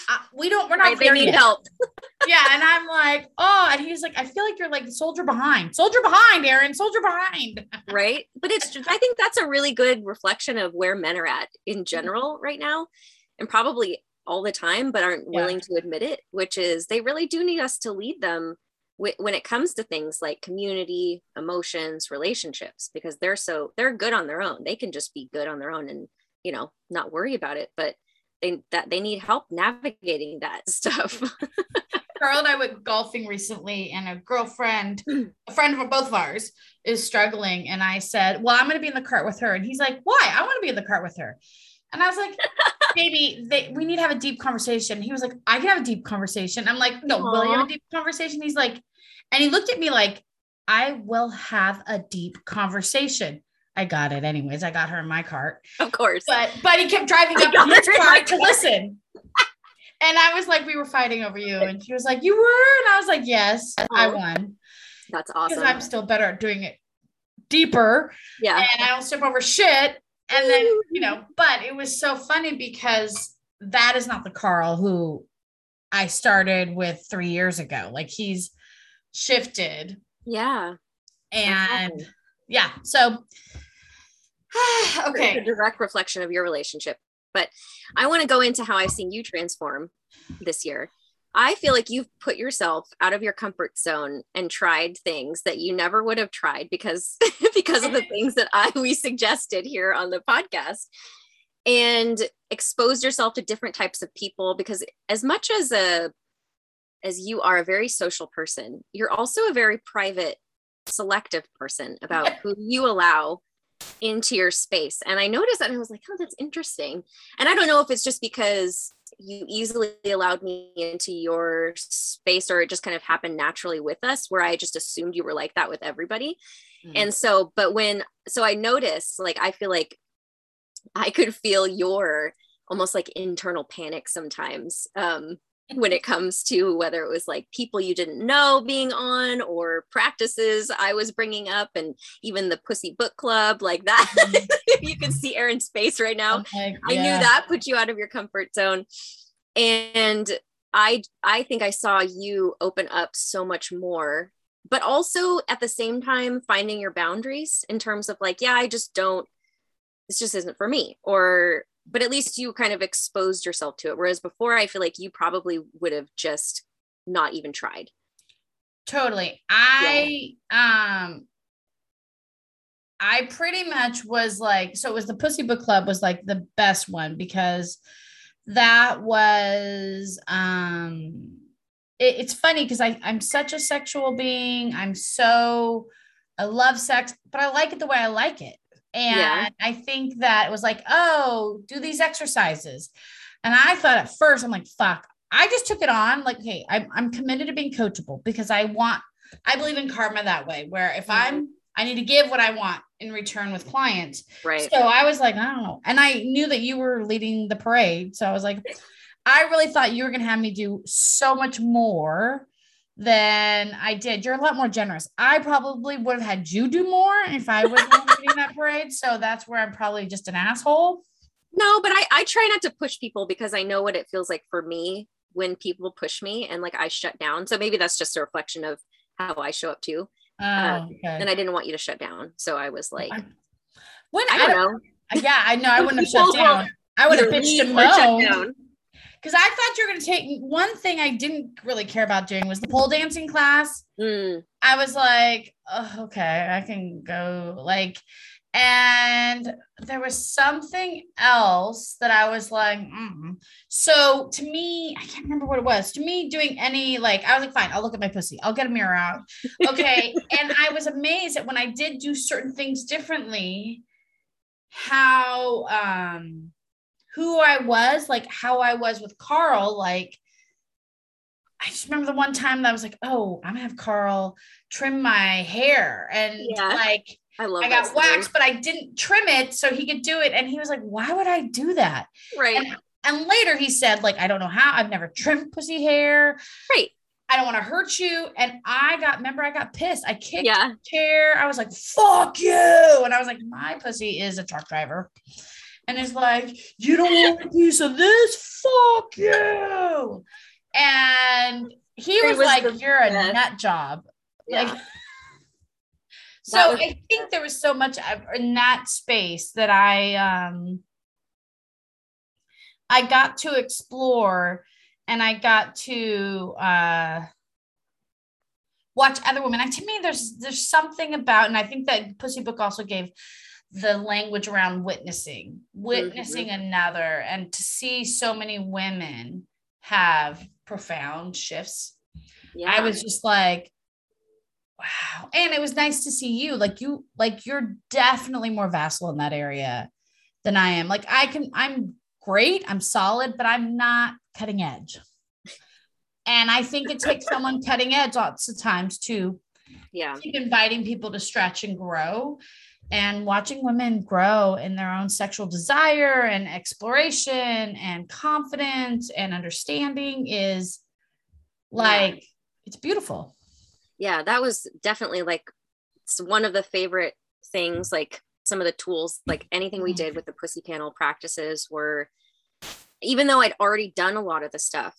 uh, we don't, we're not, right, they need yet. help. *laughs* *laughs* yeah. And I'm like, oh, and he's like, I feel like you're like soldier behind, soldier behind, Erin, soldier behind. *laughs* right. But it's, I think that's a really good reflection of where men are at in general right now and probably all the time, but aren't yeah. willing to admit it, which is they really do need us to lead them when it comes to things like community, emotions, relationships, because they're so, they're good on their own. They can just be good on their own and, you know, not worry about it. But they that they need help navigating that *laughs* stuff. Carl and I went golfing recently, and a girlfriend, mm. a friend of both of ours, is struggling. And I said, Well, I'm going to be in the cart with her. And he's like, Why? I want to be in the cart with her. And I was like, Baby, they, we need to have a deep conversation. He was like, I can have a deep conversation. I'm like, No, Aww. will you have a deep conversation? He's like, and he looked at me like, I will have a deep conversation. I got it anyways. I got her in my cart. Of course. But but he kept driving up in his car to listen. and I was like, we were fighting over you. And she was like, You were? And I was like, Yes, oh, I won. That's awesome. Because I'm still better at doing it deeper. Yeah. And I don't step over shit. And then, you know, *laughs* but it was so funny because that is not the Carl who I started with three years ago. Like he's shifted. Yeah. And yeah. So *sighs* okay. a direct reflection of your relationship. But I want to go into how I've seen you transform this year. I feel like you've put yourself out of your comfort zone and tried things that you never would have tried because *laughs* because of the *laughs* things that I we suggested here on the podcast. And exposed yourself to different types of people because as much as a as you are a very social person, you're also a very private selective person about who you allow into your space. And I noticed that I was like, oh, that's interesting. And I don't know if it's just because you easily allowed me into your space or it just kind of happened naturally with us where I just assumed you were like that with everybody. Mm-hmm. And so, but when, so I noticed, like, I feel like I could feel your almost like internal panic sometimes. Um, when it comes to whether it was like people you didn't know being on or practices I was bringing up, and even the Pussy Book Club, like that. Mm-hmm. *laughs* you can see Erin's face right now. Okay, yeah. I knew that put you out of your comfort zone. And I I think I saw you open up so much more, but also at the same time finding your boundaries in terms of like, yeah, I just don't, this just isn't for me. Or but at least you kind of exposed yourself to it. Whereas before, I feel like you probably would have just not even tried. Totally. I, yeah. um, I pretty much was like, so it was the Pussy Book Club was like the best one because that was, um, it, it's funny because I I'm such a sexual being. I'm so, I love sex, but I like it the way I like it. And yeah. I think that it was like, oh, do these exercises. And I thought at first, I'm like, fuck, I just took it on. Like, hey, I'm, I'm committed to being coachable because I want, I believe in karma that way, where if mm-hmm. I'm, I need to give what I want in return with clients. Right. So I was like, I don't know. And I knew that you were leading the parade. So I was like, *laughs* I really thought you were going to have me do so much more than I did. You're a lot more generous. I probably would have had you do more if I was *laughs* leading that parade. So that's where I'm probably just an asshole. No, but I, I try not to push people because I know what it feels like for me when people push me and like I shut down. So maybe that's just a reflection of how I show up too. Oh, uh, okay. and I didn't want you to shut down. So I was like, when I I don't know. Yeah, I know. I wouldn't have *laughs* shut down. I would have pitched a moan. Because I thought you were going to take one thing I didn't really care about doing was the pole dancing class. Mm. I was like, oh, okay, I can go. Like, and there was something else that I was like, mm. so to me, I can't remember what it was. To me, doing any like, I was like, fine, I'll look at my pussy, I'll get a mirror out, okay. *laughs* and I was amazed that when I did do certain things differently, how um who I was, like how I was with Carl, like. I just remember the one time that I was like, "Oh, I'm gonna have Carl trim my hair," and yeah. like I love I got waxed, but I didn't trim it so he could do it. And he was like, why would I do that? Right. And, and later he said, like, I don't know how I've never trimmed pussy hair. Right. I don't want to hurt you. And I got, remember, I got pissed. I kicked yeah. the chair. I was like, fuck you. And I was like, my pussy is a truck driver. And it's like, you don't want a piece of this? Fuck you. And he was, was, like, you're a nut job. Yeah. Like, *laughs* *laughs* so was- I think there was so much in that space that I um I got to explore and I got to uh watch other women. And to me, there's there's something about, and I think that Pussy Book also gave the language around witnessing, witnessing mm-hmm. another, and to see so many women have profound shifts. Yeah. I was just like, Wow. And it was nice to see you. Like you, like you're definitely more vassal in that area than I am. Like I can, I'm great, I'm solid, but I'm not cutting edge. And I think it takes *laughs* someone cutting edge lots of times to yeah. keep inviting people to stretch and grow and watching women grow in their own sexual desire and exploration and confidence and understanding is like yeah. it's beautiful yeah that was definitely like one of the favorite things like some of the tools like anything we did mm-hmm. with the pussy panel practices were even though i'd already done a lot of the stuff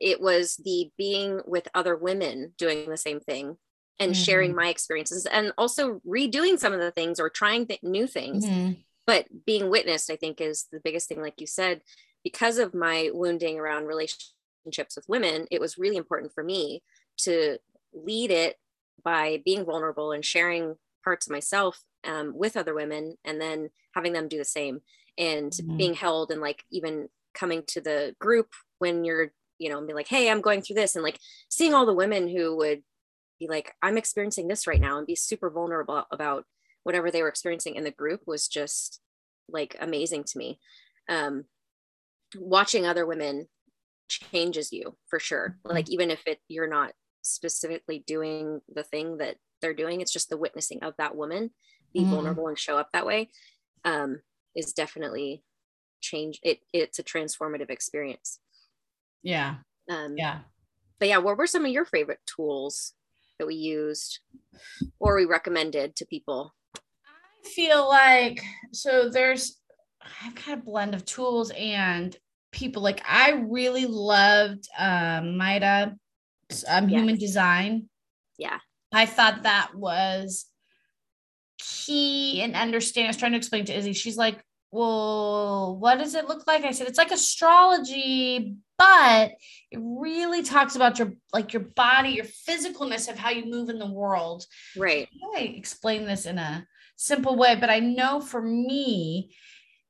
it was the being with other women doing the same thing and mm-hmm. sharing my experiences and also redoing some of the things or trying th- new things mm-hmm. but being witnessed i think is the biggest thing like you said because of my wounding around relationships with women it was really important for me to lead it by being vulnerable and sharing parts of myself um, with other women and then having them do the same and mm-hmm. being held and like even coming to the group when you're you know be like hey i'm going through this and like seeing all the women who would be like i'm experiencing this right now and be super vulnerable about whatever they were experiencing in the group was just like amazing to me. Um watching other women changes you for sure. Mm-hmm. like even if it you're not specifically doing the thing that they're doing it's just the witnessing of that woman be mm. vulnerable and show up that way um, is definitely change it it's a transformative experience. Yeah. Um, yeah. but yeah what were some of your favorite tools that we used or we recommended to people i feel like so there's i've got a blend of tools and people like i really loved um maida um, yes. human design. Yeah. I thought that was key in understanding. I was trying to explain to Izzy. She's like, well, what does it look like? I said, it's like astrology, but it really talks about your like your body, your physicalness of how you move in the world. Right. I explain this in a simple way, but I know for me,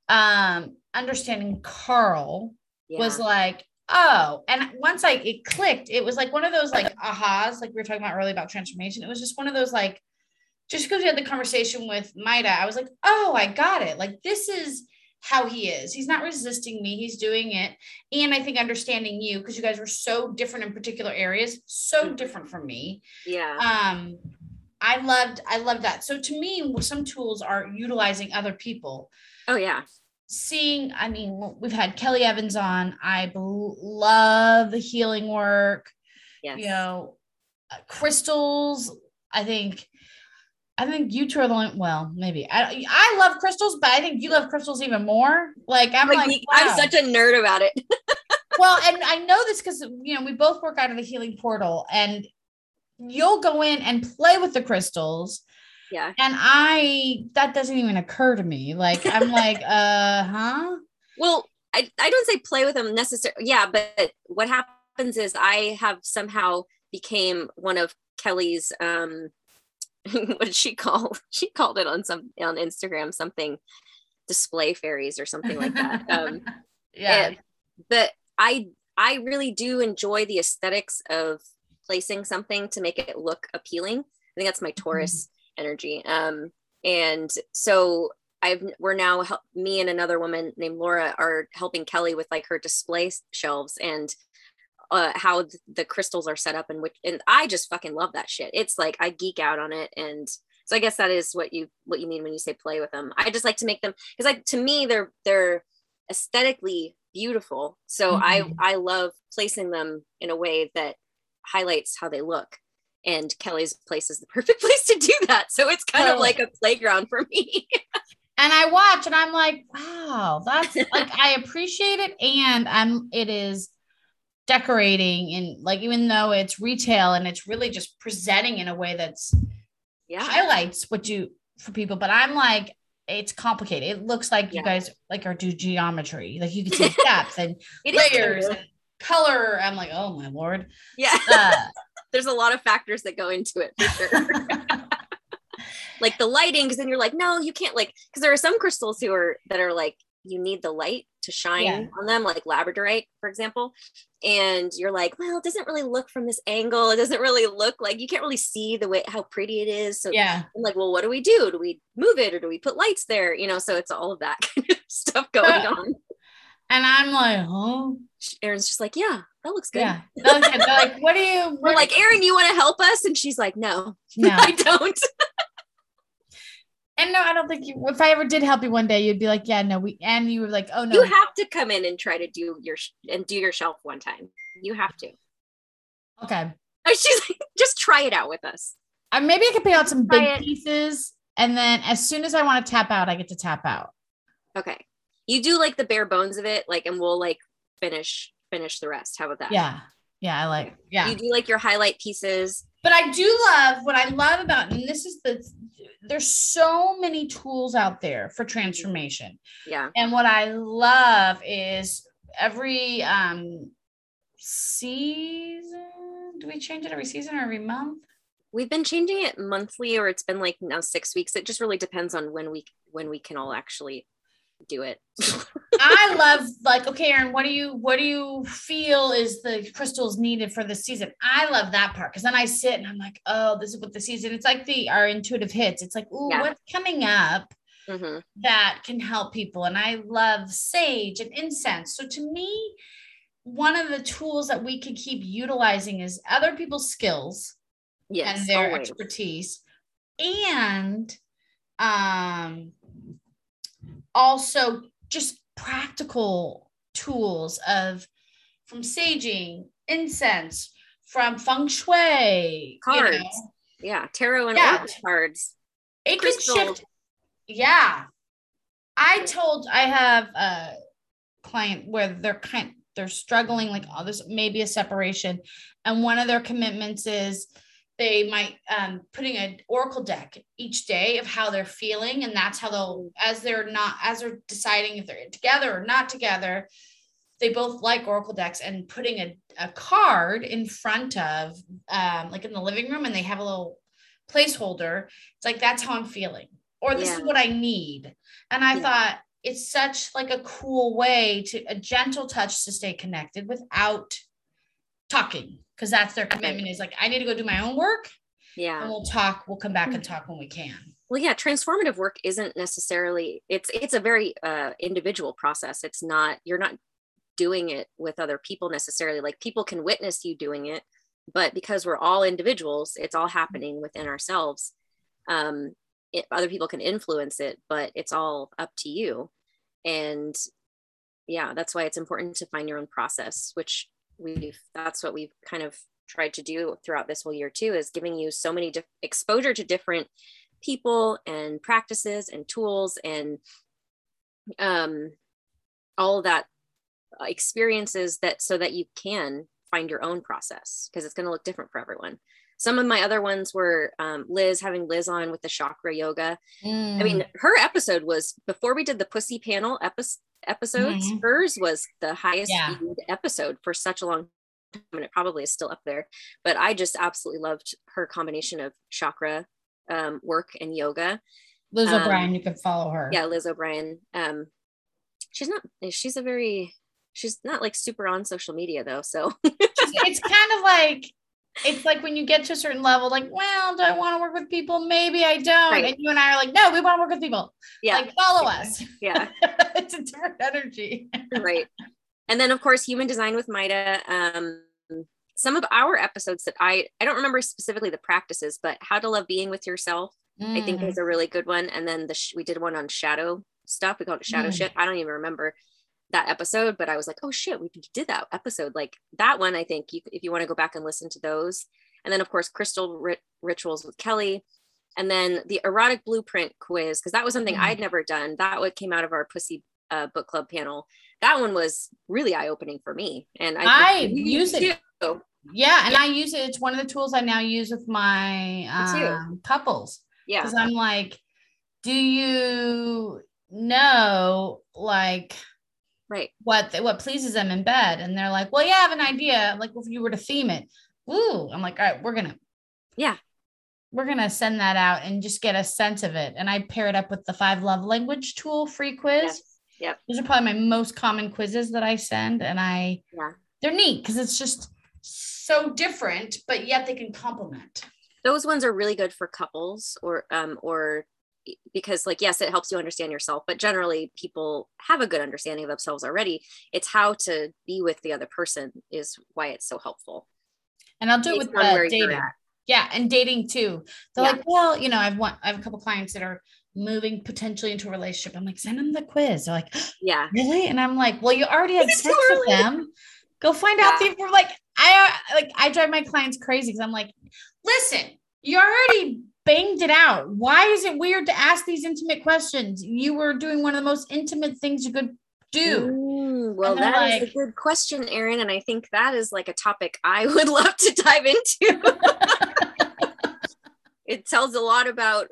um, understanding Carl yeah. was like, oh and once i it clicked it was like one of those like ahas like we were talking about earlier about transformation it was just one of those like just because we had the conversation with maida i was like oh i got it like this is how he is he's not resisting me he's doing it and i think understanding you because you guys were so different in particular areas so mm-hmm. different from me yeah um i loved i loved that so to me some tools are utilizing other people oh yeah seeing, I mean, we've had Kelly Evans on. I love the healing work. Yes. You know, uh, crystals. I think I think you two are the only, well, maybe I I love crystals, but I think you love crystals even more. Like I'm like, like wow. I'm such a nerd about it. *laughs* well, and I know this because you know we both work out of the healing portal, and you'll go in and play with the crystals. Yeah. And I that doesn't even occur to me. Like I'm *laughs* like, uh huh. Well, I, I don't say play with them necessarily. Yeah, but what happens is I have somehow became one of Kelly's um *laughs* what did she call *laughs* she called it on some on Instagram something display fairies or something like that. *laughs* Um yeah. But I I really do enjoy the aesthetics of placing something to make it look appealing. I think that's my Taurus mm-hmm. energy. Um and so I've we're now help, me and another woman named Laura are helping Kelly with like her display shelves and uh, how the crystals are set up and which and I just fucking love that shit. It's like I geek out on it and so I guess that is what you what you mean when you say play with them. I just like to make them because like to me they're they're aesthetically beautiful. So mm-hmm. I I love placing them in a way that highlights how they look. And Kelly's place is the *laughs* perfect place to do that. So it's kind of like a playground for me. *laughs* and I watch and I'm like, wow, that's like I appreciate it and I'm it is decorating and like even though it's retail and it's really just presenting in a way that's yeah. highlights what you for people but i'm like it's complicated. It looks like yeah. you guys like are do geometry. Like you can see *laughs* depth and layers and color. I'm like oh my lord. Yeah. Uh, *laughs* there's a lot of factors that go into it for sure. *laughs* Like the lighting because then you're like no you can't like because there are some crystals who are that are like you need the light to shine yeah. on them, like labradorite, for example. And you're like, well, it doesn't really look from this angle. It doesn't really look like you can't really see the way how pretty it is. So yeah, I'm like, well, what do we do? Do we move it or do we put lights there? You know, so it's all of that *laughs* kind of stuff going *laughs* on. And I'm like, oh, Erin's just like, yeah, that looks good. Yeah. They're like, what do you? *laughs* We're like, Erin, you want to help us? And she's like, no, no, I don't. And no, I don't think you. If I ever did help you one day, you'd be like, "Yeah, no, we." And you were like, "Oh no." You have to come in and try to do your and do your shelf one time. You have to. Okay. *laughs* She's like, just try it out with us. Uh, maybe I could pick out some big pieces, and then as soon as I want to tap out, I get to tap out. Okay. You do like the bare bones of it, like, and we'll like finish finish the rest. How about that? Yeah. Yeah, I like. Yeah. You do like your highlight pieces. But I do love what I love about, and this is the there's so many tools out there for transformation. Yeah. And what I love is every um season. Do we change it every season or every month? We've been changing it monthly or it's been like now 6 weeks. It just really depends on when we when we can all actually do it. I *laughs* love like okay, Erin, what do you what do you feel is the crystals needed for the season? I love that part because then I sit and I'm like, oh, this is what the season. It's like the our intuitive hits. It's like, oh, yeah. what's coming up mm-hmm. that can help people? And I love sage and incense. So to me, one of the tools that we can keep utilizing is other people's skills yes, and their always. expertise and um also just practical tools of from saging, incense, from feng shui, cards. You know. Yeah, tarot and yeah. cards. It can shift. Yeah. I told I have a client where they're kind they're struggling like oh there's maybe a separation and one of their commitments is they might um, putting an oracle deck each day of how they're feeling and that's how they'll as they're not as they're deciding if they're together or not together they both like oracle decks and putting a, a card in front of um, like in the living room and they have a little placeholder it's like that's how i'm feeling or this yeah. is what i need and i yeah. thought it's such like a cool way to a gentle touch to stay connected without talking because that's their commitment is like i need to go do my own work yeah. and we'll talk we'll come back and mm-hmm. talk when we can. Well yeah transformative work isn't necessarily it's it's a very uh, individual process. It's not you're not doing it with other people necessarily. Like people can witness you doing it but because we're all individuals it's all happening within ourselves. Um it, other people can influence it but it's all up to you. And yeah that's why it's important to find your own process which we've that's what we've kind of tried to do throughout this whole year too is giving you so many exposure to different people and practices and tools and um, all that experiences that so that you can find your own process because it's going to look different for everyone. Some of my other ones were um, Liz having Liz on with the chakra yoga. Mm. I mean, mm. her episode was before we did the pussy panel epi- episodes. Mm-hmm. Hers was the highest yeah. episode for such a long time, and it probably is still up there. But I just absolutely loved her combination of chakra um, work and yoga. Liz um, O'Brien, you can follow her. Yeah, Liz O'Brien. Um, she's not. She's a very. She's not like super on social media though, so it's kind of like it's like when you get to a certain level, like, well, do I want to work with people? Maybe I don't. Right. And you and I are like, no, we want to work with people. Yeah. Like, follow us. Yeah. *laughs* it's a different energy. right. And then, of course, human design with Maida. Um, some of our episodes that I, I don't remember specifically the practices, but how to love being with yourself, mm. I think is mm. a really good one. And then the sh- we did one on shadow stuff. We called it shadow mm. shit. I don't even remember that episode, but I was like, oh shit, we did that episode. Like that one, I think you, if you want to go back and listen to those. And then, of course, crystal rit- rituals with Kelly. And then the erotic blueprint quiz, because that was something mm. I'd never done. That what came out of our pussy uh, book club panel. That one was really eye opening for me. And I, I use it. Too. Yeah, and yeah. I use it. It's one of the tools I now use with my um, couples. Yeah. Because I'm like, do you know, like, right. what what pleases them in bed. And they're like well yeah i have an idea. Like if you were to theme it. Ooh i'm like all right we're gonna yeah. we're gonna send that out and just get a sense of it. And i pair it up with the five love language tool free quiz. Yes. yep. Those are probably my most common quizzes that i send and i yeah. they're neat because it's just so different but yet they can complement. Those ones are really good for couples or um or because like yes it helps you understand yourself but generally people have a good understanding of themselves already. It's how to be with the other person is why it's so helpful. And i'll do it with uh, dating. yeah and dating too. They're yeah. like well you know i've one i have a couple clients that are moving potentially into a relationship. I'm like send them the quiz. They're like yeah. really? And i'm like well you already had sex with them. Go find yeah. out if you're like i like i drive my clients crazy because i'm like listen you already banged it out. Why is it weird to ask these intimate questions? You were doing one of the most intimate things you could do. Mm, Ooh, well, that like, is a good question, Erin. And I think that is like a topic I *laughs* would love to dive into. *laughs* it tells a lot about,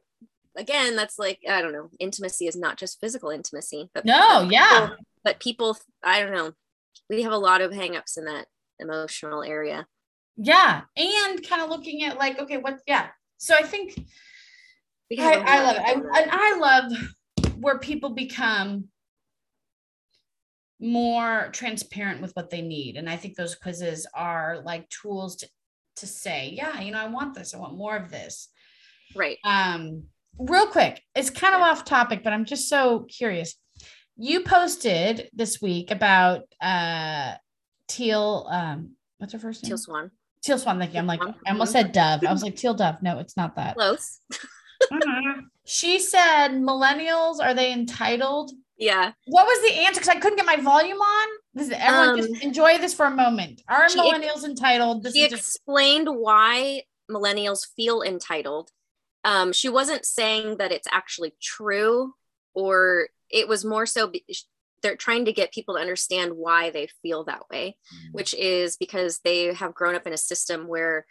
again, that's like, I don't know, intimacy is not just physical intimacy, but no, but yeah. But people, I don't know, we have a lot of hangups in that emotional area. Yeah. And kind of looking at like, okay, what, yeah, so I think I, I, love it. I, and I love where people become more transparent with what they need. And I think those quizzes are like tools to, to say, yeah, you know, I want this. I want more of this. Right. Um, real quick, it's kind of off topic, but I'm just so curious. You posted this week about uh Teal um what's her first name? Teal Swan. Teal Swan, thank you. I'm like, I almost said Dove. I was like, Teal Dove. No, it's not that. Close. uh-huh. She said, millennials, are they entitled? Yeah. What was the answer? Because I couldn't get my volume on. This is, everyone um, just enjoy this for a moment. Are millennials ex- entitled? This she explained just- why millennials feel entitled. Um, she wasn't saying that it's actually true, or it was more so be- they're trying to get people to understand why they feel that way, mm-hmm. which is because they have grown up in a system where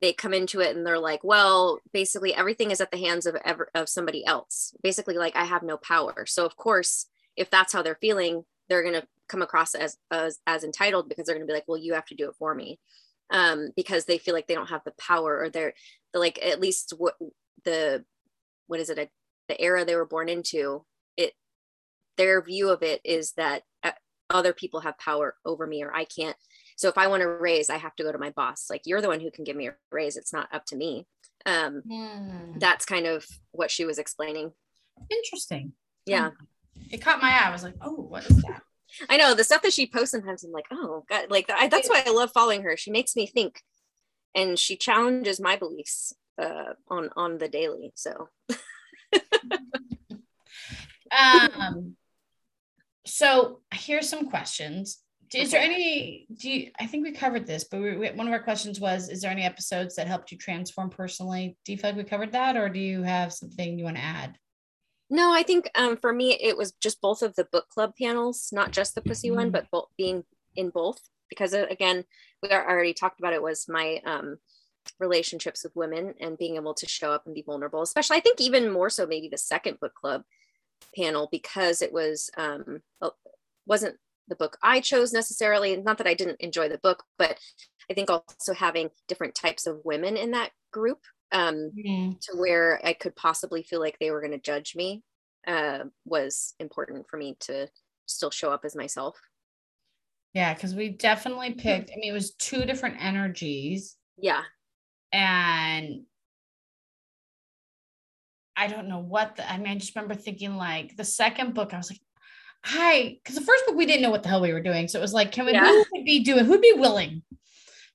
they come into it and they're like, well, basically everything is at the hands of ever, of somebody else. Basically, like I have no power. So of course, if that's how they're feeling, they're gonna come across as as, as entitled because they're gonna be like, well, you have to do it for me, um, because they feel like they don't have the power or they're, they're like at least what the what is it a, the era they were born into their view of it is that uh, other people have power over me or I can't. So if I want a raise, I have to go to my boss. Like you're the one who can give me a raise. It's not up to me. Um, mm. That's kind of what she was explaining. Interesting. Yeah. It caught my eye. I was like, oh, what is that? I know the stuff that she posts sometimes. I'm like, oh God, like that, that's why I love following her. She makes me think, and she challenges my beliefs uh, on on the daily. So, *laughs* *laughs* um, so here's some questions Is there any? Do you? I think we covered this, but we, we, one of our questions was: Is there any episodes that helped you transform personally? Do you feel like we covered that, or do you have something you want to add? No, I think um, for me it was just both of the book club panels, not just the pussy one, but both being in both because uh, again, we already talked about it was my um, relationships with women and being able to show up and be vulnerable. Especially, I think even more so maybe the second book club panel because it was um, wasn't the book I chose necessarily. Not that I didn't enjoy the book, but I think also having different types of women in that group um, mm-hmm. to where I could possibly feel like they were going to judge me uh, was important for me to still show up as myself. Yeah, because we definitely picked, I mean, it was two different energies. Yeah. And I don't know what the, I mean, I just remember thinking like the second book, I was like, hi, because the first book we didn't know what the hell we were doing. So it was like, can we yeah. who would be doing, who'd be willing?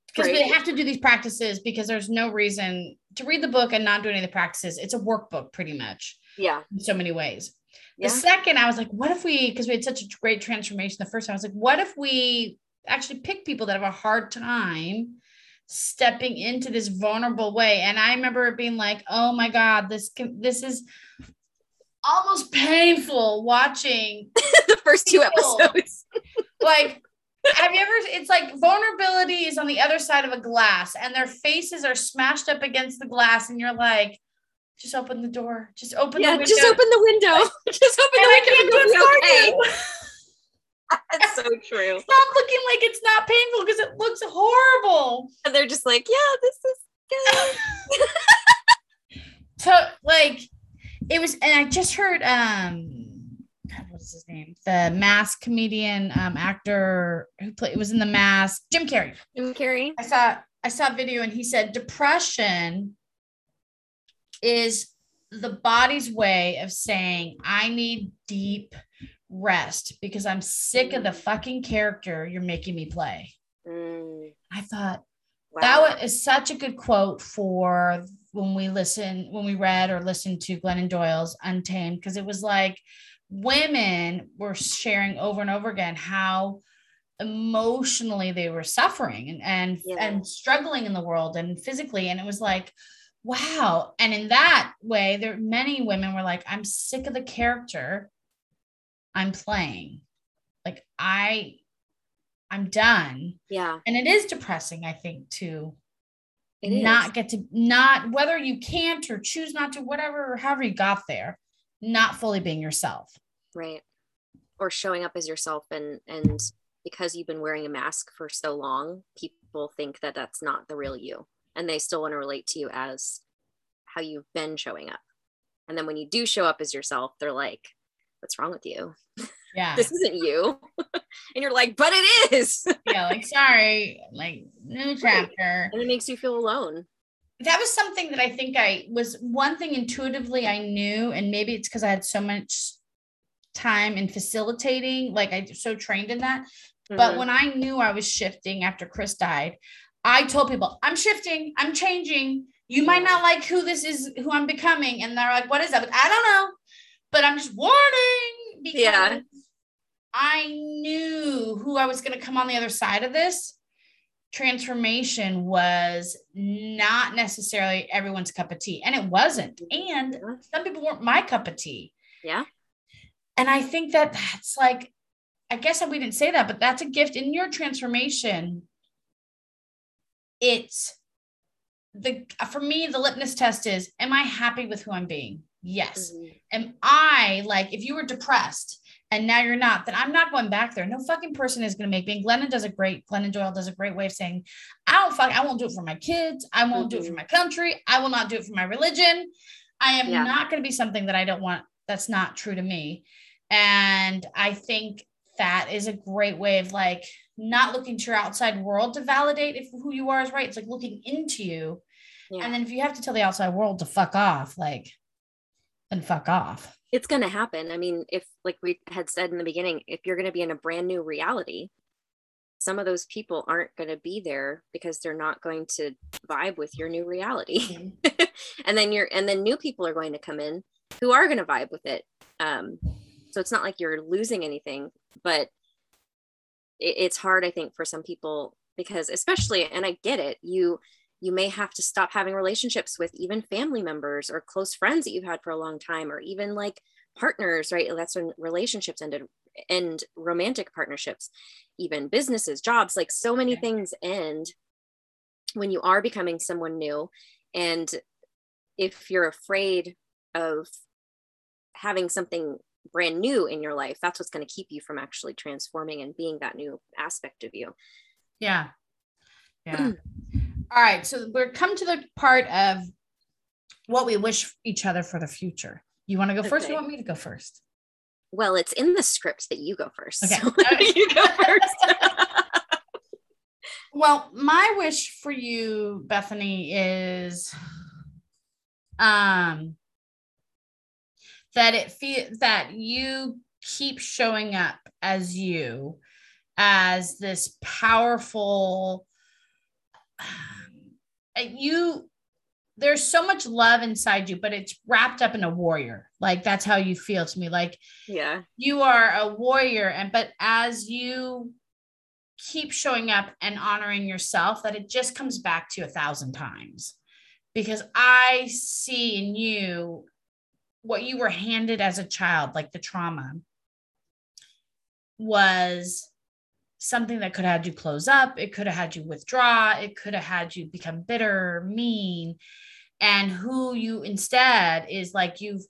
Because right. we have to do these practices because there's no reason to read the book and not do any of the practices. It's a workbook pretty much. Yeah. In so many ways. Yeah. The second, I was like, what if we, because we had such a great transformation the first time, I was like, what if we actually pick people that have a hard time stepping into this vulnerable way? And I remember it being like, oh my God, this can, this is almost painful watching *laughs* the first two episodes. *laughs* like, have you ever? It's like vulnerability is on the other side of a glass, and their faces are smashed up against the glass, and you're like, just open the door. Just open yeah, the window. Just open the window. *laughs* just open the window. I can't do it okay. That's so true. Stop looking like it's not painful because it looks horrible. And they're just like, yeah, this is good. *laughs* so like it was, and I just heard um what's his name? The mask comedian, um, actor who played it was in the mask, Jim Carrey. Jim Carrey. I saw I saw a video and he said depression is the body's way of saying, I need deep rest because I'm sick of the fucking character you're making me play. Mm. I thought wow. that is such a good quote for when we listen, when we read or listened to Glennon Doyle's Untamed, because it was like women were sharing over and over again how emotionally they were suffering and and, yeah. and struggling in the world and physically. And it was like, wow. And in that way, there many women were like, I'm sick of the character I'm playing. Like I I'm done. Yeah. And it is depressing, I think, to it not is. get to not whether you can't or choose not to, whatever, or however you got there, not fully being yourself. Right. Or showing up as yourself and and because you've been wearing a mask for so long, people think that that's not the real you and they still want to relate to you as how you've been showing up. And then when you do show up as yourself, they're like, what's wrong with you? Yeah. this isn't you. *laughs* and you're like, but it is. *laughs* yeah, like sorry, like new chapter. And it makes you feel alone. That was something that I think I was one thing intuitively I knew, and maybe it's because I had so much time in facilitating, like I so trained in that. Mm-hmm. But when I knew I was shifting after Chris died, I told people, I'm shifting, I'm changing. You might not like who this is, who I'm becoming. And they're like, what is that? Like, I don't know. But I'm just warning because yeah. I knew who I was going to come on the other side of this. Transformation was not necessarily everyone's cup of tea, and it wasn't. And some people weren't my cup of tea. Yeah. And I think that that's like, I guess we didn't say that, but that's a gift in your transformation it's the for me the litmus test is am i happy with who i'm being yes mm-hmm. am i like if you were depressed and now you're not then i'm not going back there no fucking person is going to make me and glennon does a great glennon doyle does a great way of saying i don't fuck i won't do it for my kids i won't mm-hmm. do it for mm-hmm. my country i will not do it for my religion i am yeah. not going to be something that i don't want that's not true to me and i think that is a great way of like not looking to your outside world to validate if who you are is right. It's like looking into you. Yeah. And then if you have to tell the outside world to fuck off, like, then fuck off. It's going to happen. I mean, if, like we had said in the beginning, if you're going to be in a brand new reality, some of those people aren't going to be there because they're not going to vibe with your new reality. Mm-hmm. *laughs* and then you're, and then new people are going to come in who are going to vibe with it. Um, so it's not like you're losing anything, but it, it's hard i think for some people because especially and i get it you you may have to stop having relationships with even family members or close friends that you've had for a long time or even like partners right? That's when relationships ended and romantic partnerships even businesses jobs like so many things end when you are becoming someone new. And if you're afraid of having something brand new in your life that's what's going to keep you from actually transforming and being that new aspect of you. Yeah. Yeah *clears throat* all right so we're come to the part of what we wish each other for the future. You want to go first okay. or you want me to go first? Well it's in the script that you go first okay. so *laughs* you go first. *laughs* Well my wish for you bethany is um that it feel that you keep showing up as you as this powerful Uh, you there's so much love inside you but it's wrapped up in a warrior. Like that's how you feel to me. Like yeah. you are a warrior and but as you keep showing up and honoring yourself that it just comes back to you a thousand times. Because i see in you what you were handed as a child, like the trauma, was something that could have had you close up. It could have had you withdraw. It could have had you become bitter, mean. And who you instead is like you've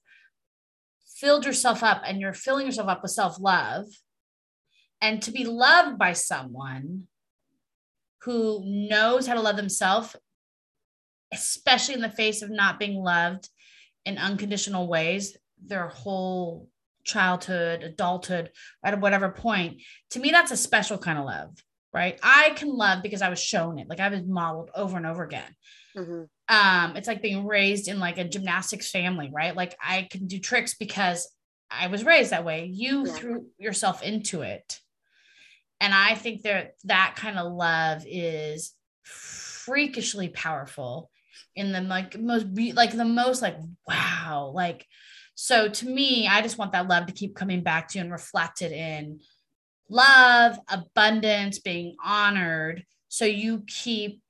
filled yourself up and you're filling yourself up with self love. And to be loved by someone who knows how to love themselves, especially in the face of not being loved in unconditional ways their whole childhood, adulthood, at whatever point, to me, that's a special kind of love, right? I can love because I was shown it, like I was modeled over and over again. Mm-hmm. Um, it's like being raised in like a gymnastics family, right? Like I can do tricks because I was raised that way. You yeah. threw yourself into it. And I think that that kind of love is freakishly powerful in the like most be- like the most like wow like so to me i just want that love to keep coming back to you and reflected in love abundance being honored. So you keep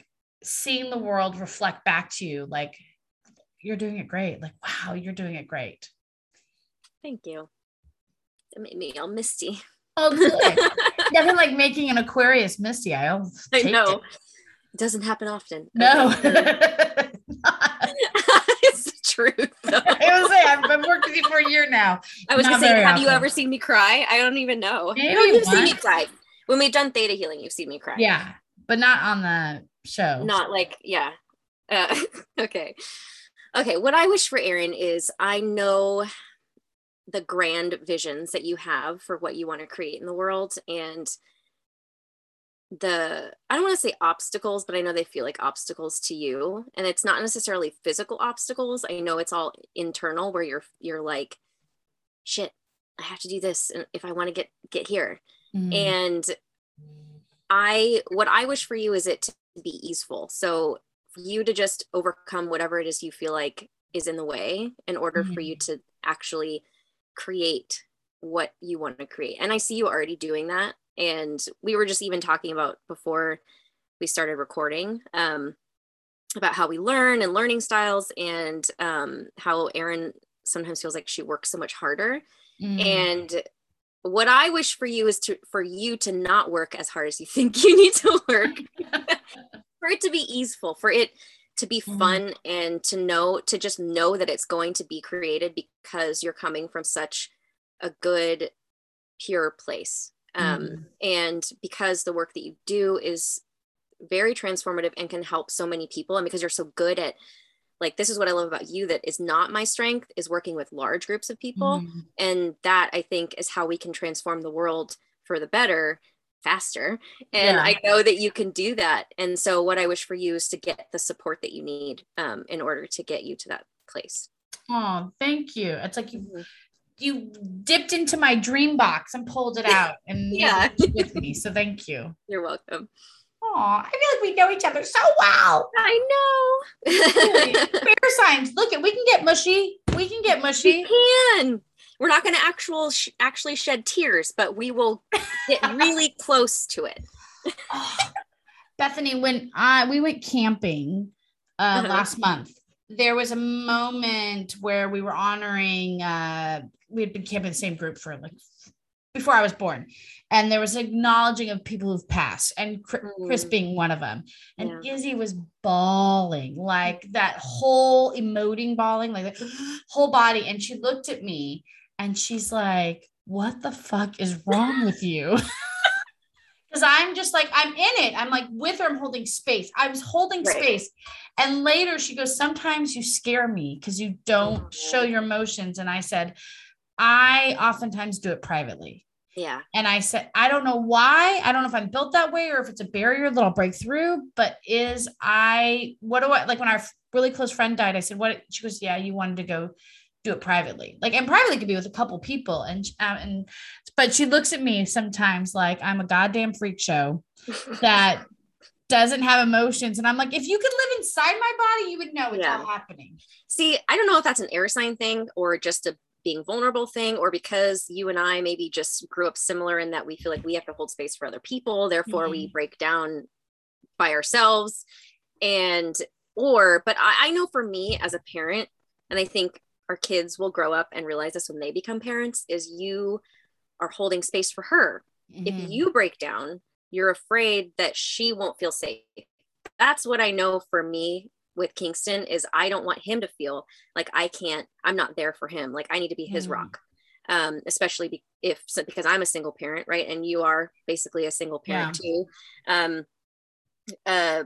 seeing the world reflect back to you like you're doing it great. Like wow you're doing it great. Thank you. It made me all misty. Oh good. *laughs* Nothing like making an aquarius misty. I'll i know. it. it doesn't happen often. No. The *laughs* *laughs* truth. *laughs* Though. I was saying, I've been working with you for a year now. I was Not gonna say, have often. you ever seen me cry? I don't even know. Maybe no, you've seen me cry. When we've done theta healing, you've seen me cry. Yeah, but not on the show. Not like, yeah. Uh, *laughs* okay. Okay. What I wish for Erin is I know the grand visions that you have for what you want to create in the world. And the I don't want to say obstacles, but I know they feel like obstacles to you. And it's not necessarily physical obstacles. I know it's all internal where you're you're like, shit, I have to do this if I want to get get here. Mm-hmm. And I what I wish for you is it to be easeful. So for you to just overcome whatever it is you feel like is in the way in order mm-hmm. for you to actually create what you want to create. And I see you already doing that and we were just even talking about before we started recording um, about how we learn and learning styles and um, how Erin sometimes feels like she works so much harder. Mm. And what I wish for you is to for you to not work as hard as you *laughs* think you need to work. *laughs* for it to be easeful, for it to be mm. fun mm. and to know to just know that it's going to be created because you're coming from such a good pure place um, mm and because the work that you do is very transformative and can help so many people and because you're so good at like this is what i love about you that is not my strength is working with large groups of people. Mm and that i think is how we can transform the world for the better faster. And yeah. i know that you can do that. And so what i wish for you is to get the support that you need um, in order to get you to that place. Oh thank you. It's like you mm-hmm you dipped into my dream box and pulled it out and *laughs* yeah with me. So thank you. You're welcome. Oh, I feel like we know each other so well. I know. Fair signs. Look at we can get mushy. We can get mushy. We can. we're not going to actual sh- actually shed tears, but we will get *laughs* really close to it. *sighs* Bethany, when I we went camping uh, uh-huh. last month, there was a moment where we were honoring. Uh, we had been camping the same group for like before I was born, and there was acknowledging of people who've passed, and Chris mm. being one of them. And yeah. Izzy was bawling, like that whole emoting bawling, like the *gasps* whole body. And she looked at me, and she's like, "What the fuck is wrong with you?" *laughs* because I'm just like, I'm in it. I'm like with her, I'm holding space. I was holding right. space. And later she goes, Sometimes you scare me because you don't mm-hmm. show your emotions. And I said, I oftentimes do it privately. Yeah. And I said, I don't know why. I don't know if I'm built that way or if it's a barrier that I'll break through, but is I, what do I, like when our really close friend died, I said, what, she goes, yeah, you wanted to go do it privately. Like, and privately could be with a couple people. And, um, and, but she looks at me sometimes like I'm a goddamn freak show that *laughs* doesn't have emotions. And I'm like, if you could live inside my body, you would know it's yeah. all happening. See, I don't know if that's an air sign thing or just a being vulnerable thing, or because you and I maybe just grew up similar in that we feel like we have to hold space for other people. Therefore, mm-hmm. we break down by ourselves. And, or, but I, I know for me as a parent, and I think our kids will grow up and realize this when they become parents is you are holding space for her mm-hmm. if you break down you're afraid that she won't feel safe that's what i know for me with kingston is i don't want him to feel like i can't i'm not there for him like i need to be his mm-hmm. rock um, especially be, if because i'm a single parent right and you are basically a single parent yeah. too um, uh,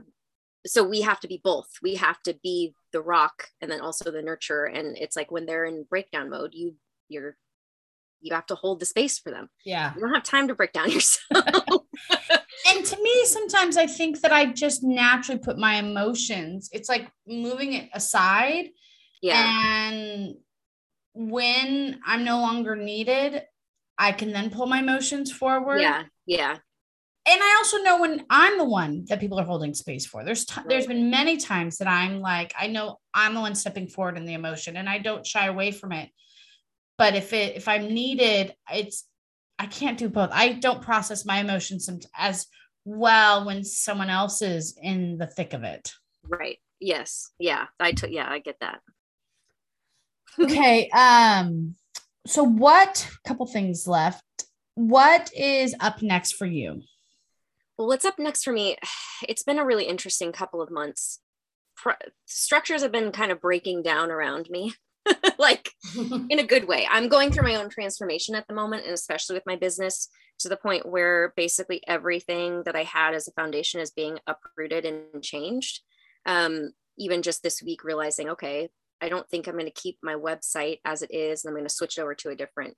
so we have to be both. We have to be the rock and then also the nurture and it's like when they're in breakdown mode you you're you have to hold the space for them. Yeah. You don't have time to break down *laughs* yourself. *laughs* And to me sometimes i think that i just naturally put my emotions it's like moving it aside. Yeah. And when i'm no longer needed i can then pull my emotions forward. Yeah yeah and I also know when I'm the one that people are holding space for. There's t- there's been many times that I'm like, I know I'm the one stepping forward in the emotion, and I don't shy away from it. But if it if I'm needed, it's I can't do both. I don't process my emotions as well when someone else is in the thick of it. Right. Yes. Yeah. I took. Yeah, I get that. okay. Um. So what? Couple things left. What is up next for you? Well, what's up next for me? *sighs* It's been a really interesting couple of months. Pro- structures have been kind of breaking down around me, *laughs* like *laughs* in a good way. I'm going through my own transformation at the moment, and especially with my business to the point where basically everything that I had as a foundation is being uprooted and changed. Um, even just this week, realizing, okay, I don't think I'm going to keep my website as it is, and I'm going to switch over to a different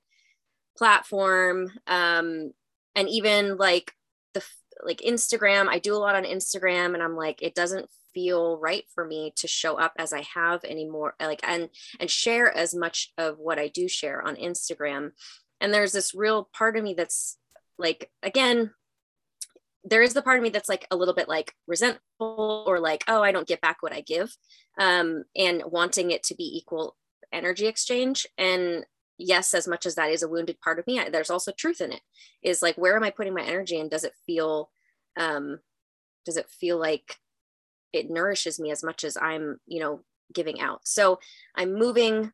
platform. Um, and even like the like Instagram, I do a lot on Instagram and I'm like, it doesn't feel right for me to show up as I have anymore. Like, and, and share as much of what I do share on Instagram. And there's this real part of me that's like, again, there is the part of me that's like a little bit like resentful or like, oh, I don't get back what I give. Um, and wanting it to be equal energy exchange. And yes as much as that is a wounded part of me there's also truth in it is like where am i putting my energy and does it feel um does it feel like it nourishes me as much as i'm you know giving out? So i'm moving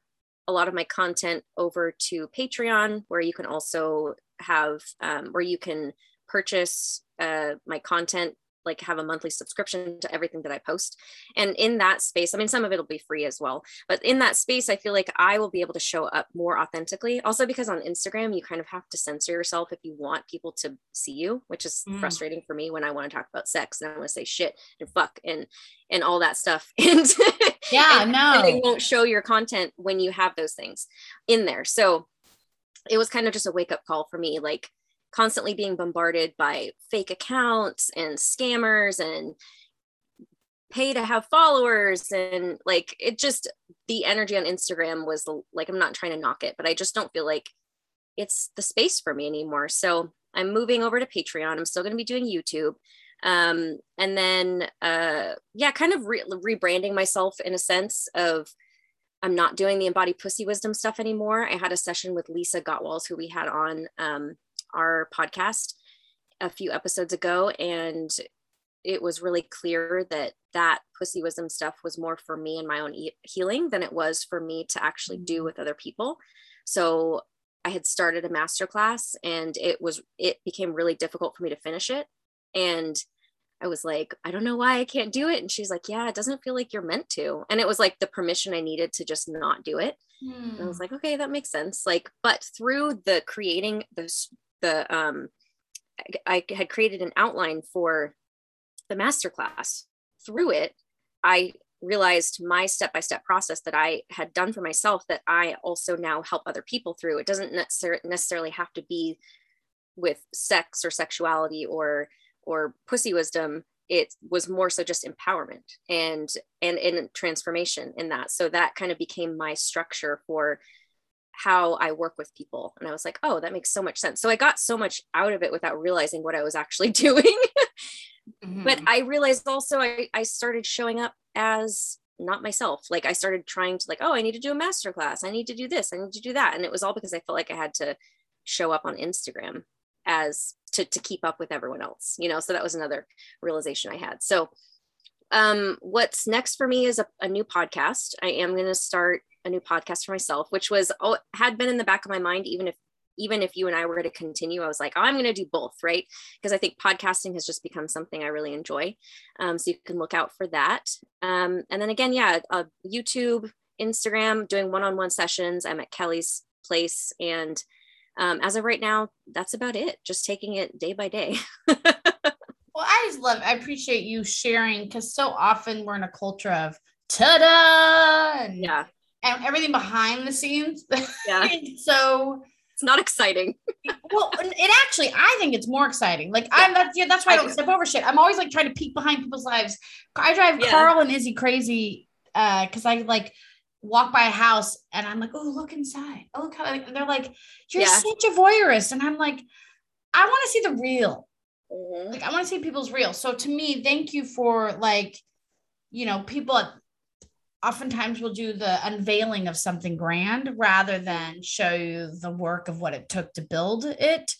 a lot of my content over to patreon where you can also have um, where you can purchase uh, my content like have a monthly subscription to everything that I post. And in that space, I mean, some of it'll be free as well, but in that space, I feel like I will be able to show up more authentically. Also, because on Instagram, you kind of have to censor yourself if you want people to see you, which is mm. frustrating for me when I want to talk about sex and I want to say shit and fuck and and all that stuff. *laughs* And yeah, and, no, and they won't show your content when you have those things in there. So it was kind of just a wake up call for me. Like constantly being bombarded by fake accounts and scammers and pay to have followers. And like it just the energy on Instagram was like I'm not trying to knock it but I just don't feel like it's the space for me anymore. So I'm moving over to Patreon. I'm still going to be doing YouTube. Um and then uh yeah kind of re- rebranding myself in a sense of I'm not doing the embodied pussy wisdom stuff anymore. I had a session with Lisa Gottwalls, who we had on um, our podcast a few episodes ago, and it was really clear that that pussy wisdom stuff was more for me and my own e- healing than it was for me to actually do with other people. So I had started a master class and it was it became really difficult for me to finish it and I was like, I don't know why I can't do it. And she's like, Yeah, it doesn't feel like you're meant to. And it was like the permission I needed to just not do it. Hmm. I was hmm. like, okay, that makes sense. Like, but through the creating this, the, um, I had created an outline for the masterclass. Through it, I realized my step by step process that I had done for myself that I also now help other people through. It doesn't necessarily have to be with sex or sexuality or or pussy wisdom it was more so just empowerment and and in transformation in that so that kind of became my structure for how I work with people. And I was like oh that makes so much sense. So I got so much out of it without realizing what I was actually *laughs* doing. Mm-hmm. but I realized also I, I started showing up as not myself. Like I started trying to like oh I need to do a master class I need to do this. I need to do that. And it was all because I felt like I had to show up on Instagram as to, to keep up with everyone else you know? So that was another realization i had. So um what's next for me is a, a new podcast. I am going to start a new podcast for myself which was oh, had been in the back of my mind even if even if you and I were to continue, I was like, oh, I'm going to do both, right? Because I think podcasting has just become something I really enjoy. Um, so you can look out for that. Um, and then again, yeah, uh, YouTube, Instagram, doing one on one sessions. I'm at Kelly's place and um, as of right now, that's about it. Just taking it day by day. *laughs* well, I just love, I appreciate you sharing because so often we're in a culture of ta-da, yeah, and everything behind the scenes. *laughs* Yeah. so it's not exciting. *laughs* well, it actually, I think it's more exciting. Like yeah. I'm that's yeah, that's why I don't I step over shit. I'm always like trying to peek behind people's lives. I drive yeah. Carl and Izzy crazy uh because I like walk by a house and I'm like, oh, look inside. Oh, look how and they're like, you're yeah. such a voyeurist. And I'm like, I want to see the real. Mm-hmm. Like I want to see people's real. So to me, thank you for like, you know, people oftentimes we'll do the unveiling of something grand rather than show you the work of what it took to build it.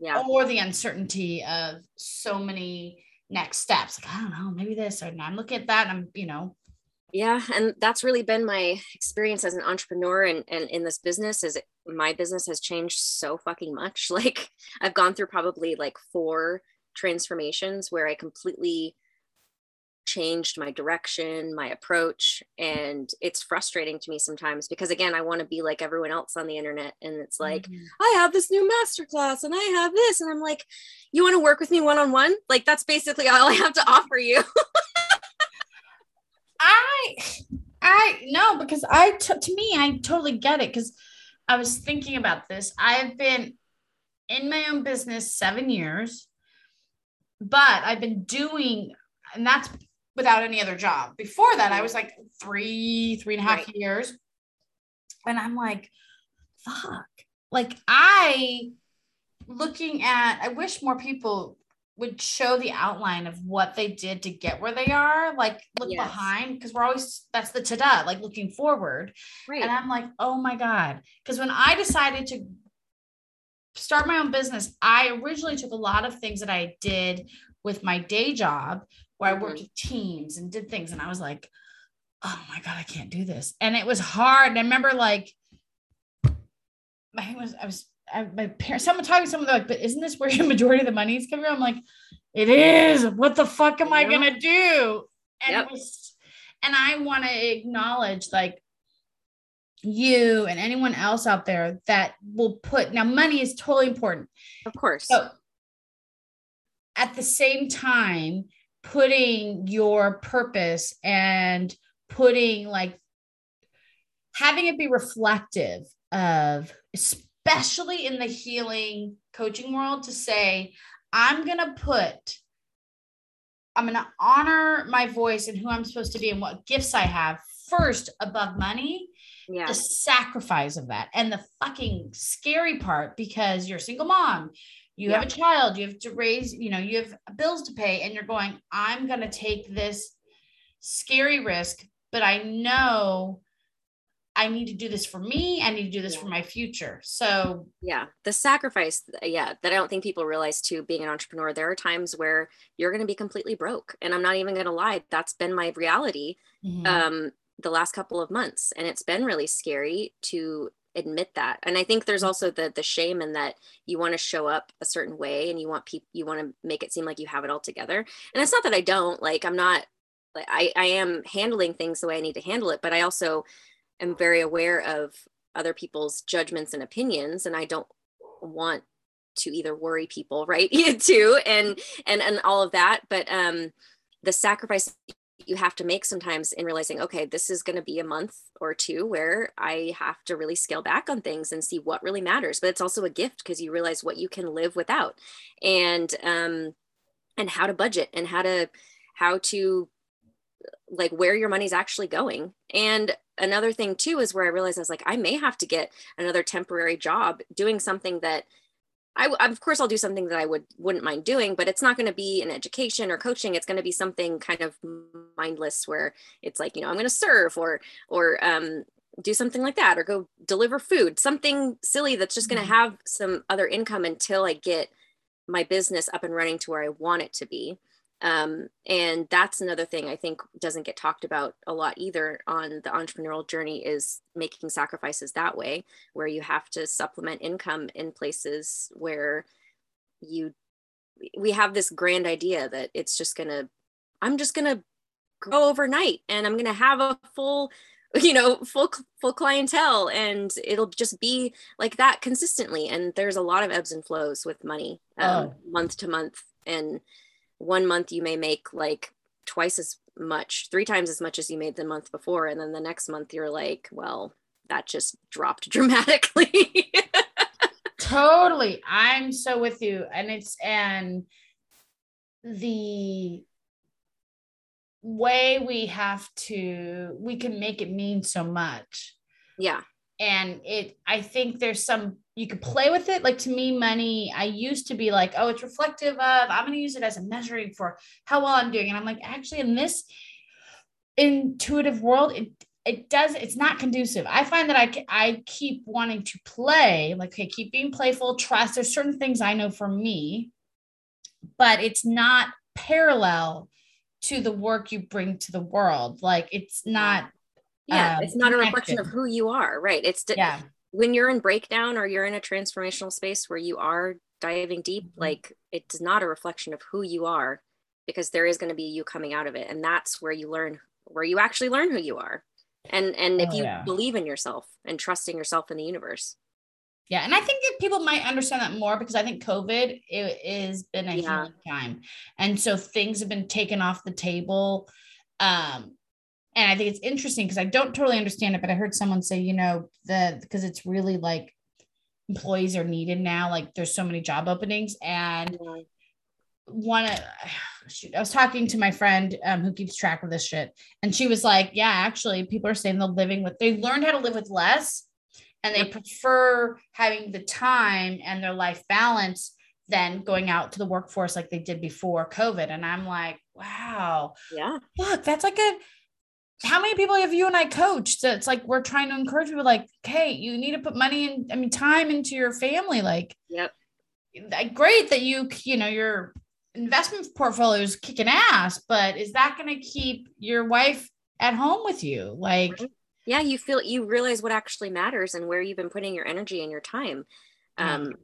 Yeah. Or the uncertainty of so many next steps. Like, I don't know, maybe this or I'm looking at that and I'm, you know, yeah and that's really been my experience as an entrepreneur and, and in this business is my business has changed so fucking much *laughs* like i've gone through probably like four transformations where i completely changed my direction my approach and it's frustrating to me sometimes because again i want to be like everyone else on the internet and it's like mm-hmm. i have this new masterclass and i have this and i'm like you want to work with me one-on-one like that's basically all i have to offer you *laughs* I I no because I t- to me I totally get it because I was thinking about this. I have been in my own business seven years, but I've been doing, and that's without any other job. Before that, I was like three, three and a half right. years. And I'm like, fuck. Like I looking at, I wish more people would show the outline of what they did to get where they are like look yes. behind because we're always that's the ta-da like looking forward right. and i'm like oh my god because when i decided to start my own business i originally took a lot of things that i did with my day job where mm-hmm. i worked with teams and did things and i was like oh my god i can't do this and it was hard and i remember like I was I was I, my parents, someone talking to someone, they're like, but isn't this where your *laughs* majority of the money is coming from? I'm like, it is. What the fuck am I gonna do? And yep. was, and I want to acknowledge like you and anyone else out there that will put now money is totally important. Of course. So at the same time, putting your purpose and putting like having it be reflective of especially in the healing coaching world, to say, I'm going to put, I'm going to honor my voice and who I'm supposed to be and what gifts I have first above money. Yeah. The sacrifice of that and the fucking scary part because you're a single mom, you yeah. have a child, you have to raise, you know, you have bills to pay, and you're going, I'm going to take this scary risk, but I know I need to do this for me. I need to do this yeah. for my future. So, yeah, the sacrifice, yeah, that I don't think people realize too, being an entrepreneur, there are times where you're going to be completely broke. And I'm not even going to lie, that's been my reality mm-hmm. um, the last couple of months. And it's been really scary to admit that. And I think there's mm-hmm. also the the shame in that you want to show up a certain way and you want people you want to make it seem like you have it all together. And it's not that I don't, like I'm not like I, I am handling things the way I need to handle it, but I also am very aware of other people's judgments and opinions and i don't want to either worry people right *laughs* too and and and all of that but um the sacrifice you have to make sometimes in realizing okay this is going to be a month or two where i have to really scale back on things and see what really matters but it's also a gift because you realize what you can live without and um and how to budget and how to how to like where your money's actually going. And another thing too is where I realized I was like, I may have to get another temporary job doing something that I, of course, I'll do something that I would wouldn't mind doing, but it's not going to be an education or coaching. It's going to be something kind of mindless, where it's like, you know, I'm going to serve or or um, do something like that, or go deliver food, something silly that's just going to mm-hmm. have some other income until I get my business up and running to where I want it to be. Um, and that's another thing I think doesn't get talked about a lot either on the entrepreneurial journey is making sacrifices that way, where you have to supplement income in places where you we have this grand idea that it's just gonna I'm just gonna grow overnight and I'm gonna have a full *laughs* you know full full clientele and it'll just be like that consistently and there's a lot of ebbs and flows with money um, oh. month to month and one month you may make like twice as much, three times as much as you made the month before. And then the next month you're like, well, that just dropped *laughs* dramatically. totally. I'm so with you. And it's, and the way we have to, we can make it mean so much. Yeah. And it, I think there's some you could play with it. Like to me, money, I used to be like, oh, it's reflective of, I'm going to use it as a measuring for how well I'm doing. And I'm like, actually, in this intuitive world, it, it does, it's not conducive. I find that I, I keep wanting to play, like, okay, keep being playful, trust. There's certain things I know for me, but it's not parallel to the work you bring to the world. Like it's not yeah um, it's not a reflection of who you are right it's yeah when you're in breakdown or you're in a transformational space where you are diving deep, mm-hmm. like it's not a reflection of who you are because there is going to be you coming out of it. And that's where you learn, where you actually learn who you are. And, and if oh, you yeah. believe in yourself and trusting yourself in the universe. Yeah, and I think that people might understand that more because I think COVID it has been a yeah. time, and so things have been taken off the table. Um, and I think it's interesting because I don't totally understand it, but I heard someone say, you know, the because it's really like employees are needed now. Like there's so many job openings, and one, shoot, I was talking to my friend um, who keeps track of this shit, and she was like, yeah, actually, people are saying they're living with they learned how to live with less, and they prefer having the time and their life balance than going out to the workforce like they did before COVID. And I'm like, wow, yeah, look, that's like a how many people have you and I coached? It's like we're trying to encourage people, like, hey, you need to put money in, I mean, time into your family. Like, yep. Great that you, you know, your investment portfolio is kicking ass, but is that going to keep your wife at home with you? Like, yeah, you feel you realize what actually matters and where you've been putting your energy and your time. Um,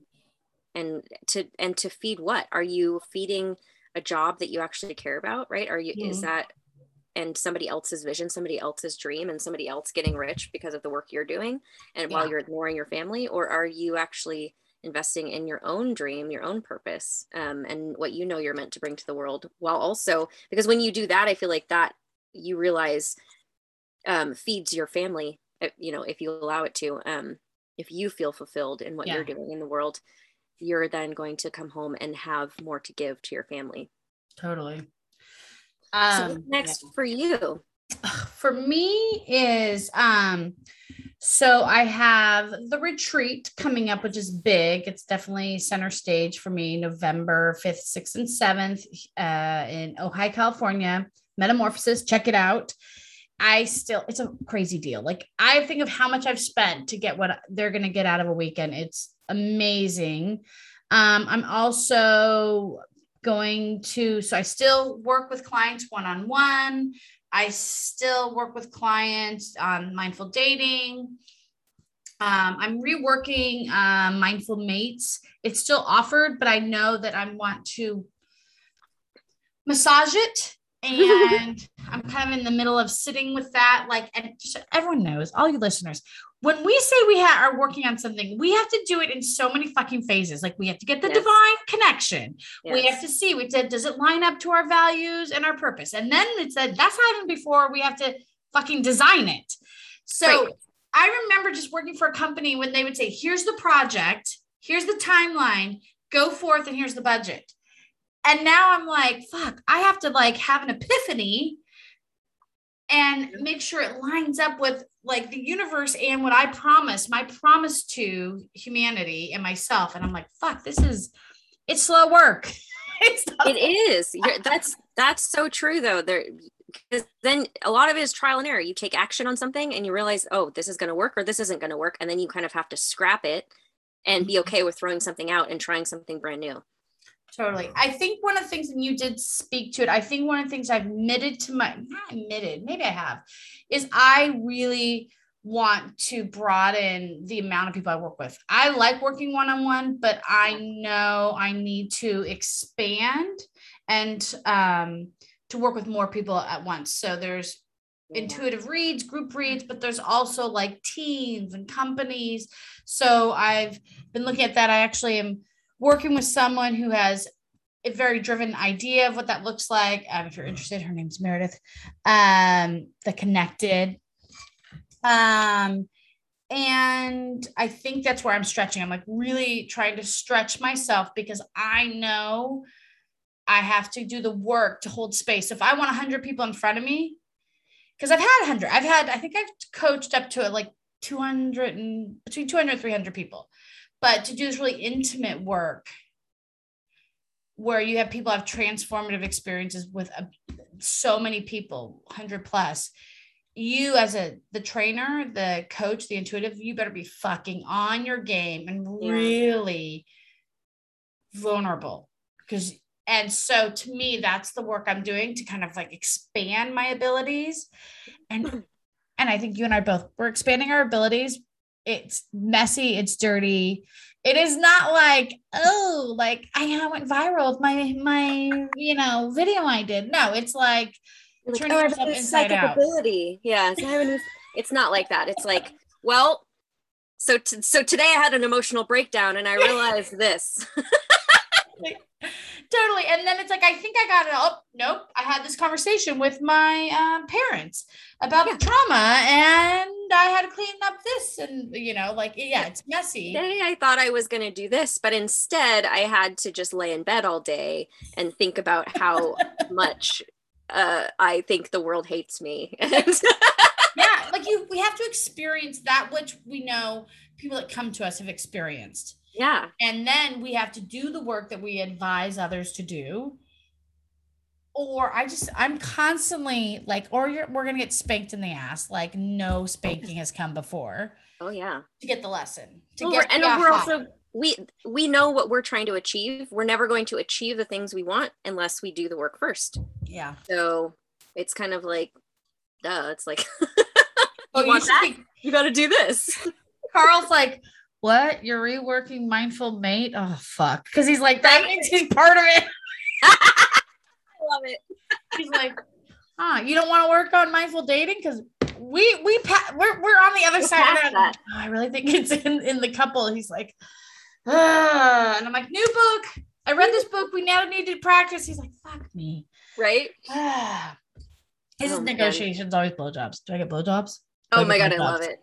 and to and to feed what are you feeding a job that you actually care about right are you mm-hmm. is that and somebody else's vision, somebody else's dream, and somebody else getting rich because of the work you're doing, and yeah. while you're ignoring your family, or are you actually investing in your own dream, your own purpose, um, and what you know you're meant to bring to the world, while also because when you do that, I feel like that you realize um, feeds your family. Uh, you know, if you allow it to, um, if you feel fulfilled in what yeah. you're doing in the world, you're then going to come home and have more to give to your family. Totally. Um, so next yeah. for you? For me is um so I have the retreat coming up, which is big. It's definitely center stage for me, November 5th, 6th, and 7th uh, in Ojai, California. Metamorphosis, check it out. I still, it's a crazy deal. Like I think of how much I've spent to get what they're going to get out of a weekend. It's amazing. Um, I'm also going to, so I still work with clients one on one. I still work with clients on mindful dating. Um, I'm reworking uh, Mindful Mates. It's still offered, but I know that I want to massage it and I'm kind of in the middle of sitting with that. Like, and just everyone knows, all you listeners, when we say we ha- are working on something, we have to do it in so many fucking phases. Like, we have to get the yes. divine connection. Yes. We have to see, we said, does it line up to our values and our purpose? And then it said, that's not even before we have to fucking design it. So. I remember just working for a company when they would say, here's the project, here's the timeline, go forth, and here's the budget. And now I'm like, fuck, I have to like have an epiphany and make sure it lines up with like the universe and what I promise, my promise to humanity and myself. And I'm like, fuck, this is it's slow work. *laughs* it's it is. *laughs* You're, that's that's so true though. There because then a lot of it is trial and error. You take action on something and you realize, oh, this is going to work or this isn't going to work, and then you kind of have to scrap it and be mm-hmm. okay with throwing something out and trying something brand new. Totally. I think one of the things, and you did speak to it, I think one of the things I've admitted to my, not admitted, maybe I have, is I really want to broaden the amount of people I work with. I like working one on one, but I know I need to expand and um, to work with more people at once. So there's intuitive reads, group reads, but there's also like teams and companies. So I've been looking at that. I actually am working with someone who has a very driven idea of what that looks like. Um, if you're interested, her name's Meredith. Um, the Connected. Um, and I think that's where I'm stretching. I'm like really trying to stretch myself because I know I have to do the work to hold space. If I want 100 people in front of me, because I've had 100, I've had, I think I've coached up to like 200 and between 200 and 300 people. But to do this really intimate work where you have people have transformative experiences with a, so many people, 100 plus, you as a the trainer, the coach, the intuitive, you better be fucking on your game and really vulnerable. Because and so to me that's the work i'm doing to kind of like expand my abilities. And *clears throat* and i think you and i both we're expanding our abilities it's messy, it's dirty. It is not like, oh, like I went viral with my my, you know, video I did. No, it's like, like turning oh, yourself inside out. Ability. Yeah. it's not like that. It's like, well, so t- so today I had an emotional breakdown and I *laughs* realized this. *laughs* totally. And then it's like, I think I got it. Oh, nope. I had this conversation with my um, parents about yeah. the trauma and I had to clean up this. And, you know, like, yeah, it's messy. Today I thought I was going to do this, but instead I had to just lay in bed all day and think about how *laughs* much uh, I think the world hates me. *laughs* yeah. Like you, we have to experience that which we know people that come to us have experienced yeah. And then we have to do the work that we advise others to do. Or I just, I'm constantly like, or you're, we're going to get spanked in the ass. Like, no spanking has come before. Oh, yeah. To get the lesson. To well, get and we're also, we we know what we're trying to achieve. We're never going to achieve the things we want unless we do the work first. Yeah. So it's kind of like, duh. It's like, *laughs* oh, you, you want that? Be- you got to do this. *laughs* Carl's like, what? You're reworking mindful mate? Oh fuck. Because he's like, that means he's part of it. *laughs* I love it. He's like, huh, you don't want to work on mindful dating? Because we we pa- we're we're on the other we're side of that. Oh, I really think it's in, in the couple. He's like, ah. and I'm like, new book. I read this book. We now need to practice. He's like, fuck me. Right? *sighs* His oh, negotiations always blowjobs. Do I get blowjobs? Oh my god, I love it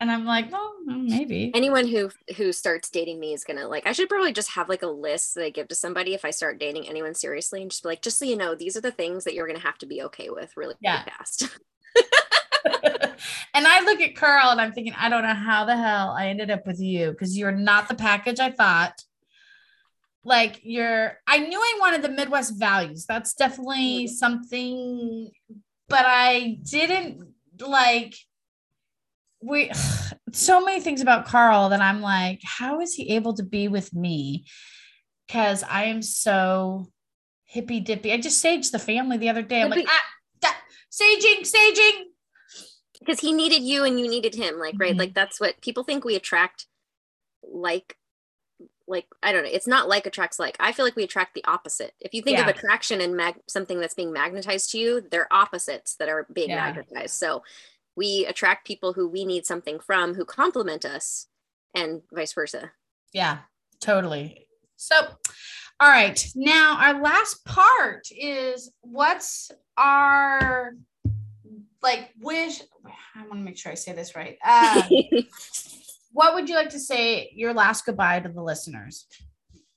and i'm like well maybe anyone who who starts dating me is gonna like i should probably just have like a list that i give to somebody if i start dating anyone seriously and just be like just so you know these are the things that you're gonna have to be okay with really, yeah. really fast *laughs* *laughs* and i look at carl and i'm thinking i don't know how the hell i ended up with you because you're not the package i thought like you're i knew i wanted the midwest values that's definitely mm-hmm. something but I didn't like we *sighs* so many things about Carl that I'm like, how is he able to be with me? Because I am so hippy dippy. I just saged the family the other day. I'm like, ah, da, saging, saging. Because he needed you and you needed him. Like, right. Mm-hmm. Like that's what people think we attract like like I don't know. It's not like attracts like. I feel like we attract the opposite. If you think yeah. of attraction and mag- something that's being magnetized to you, they're opposites that are being yeah. magnetized. So we attract people who we need something from who complement us and vice versa. Yeah, totally. So, all right. Now, our last part is what's our like wish? I want to make sure I say this right. Uh, *laughs* what would you like to say your last goodbye to the listeners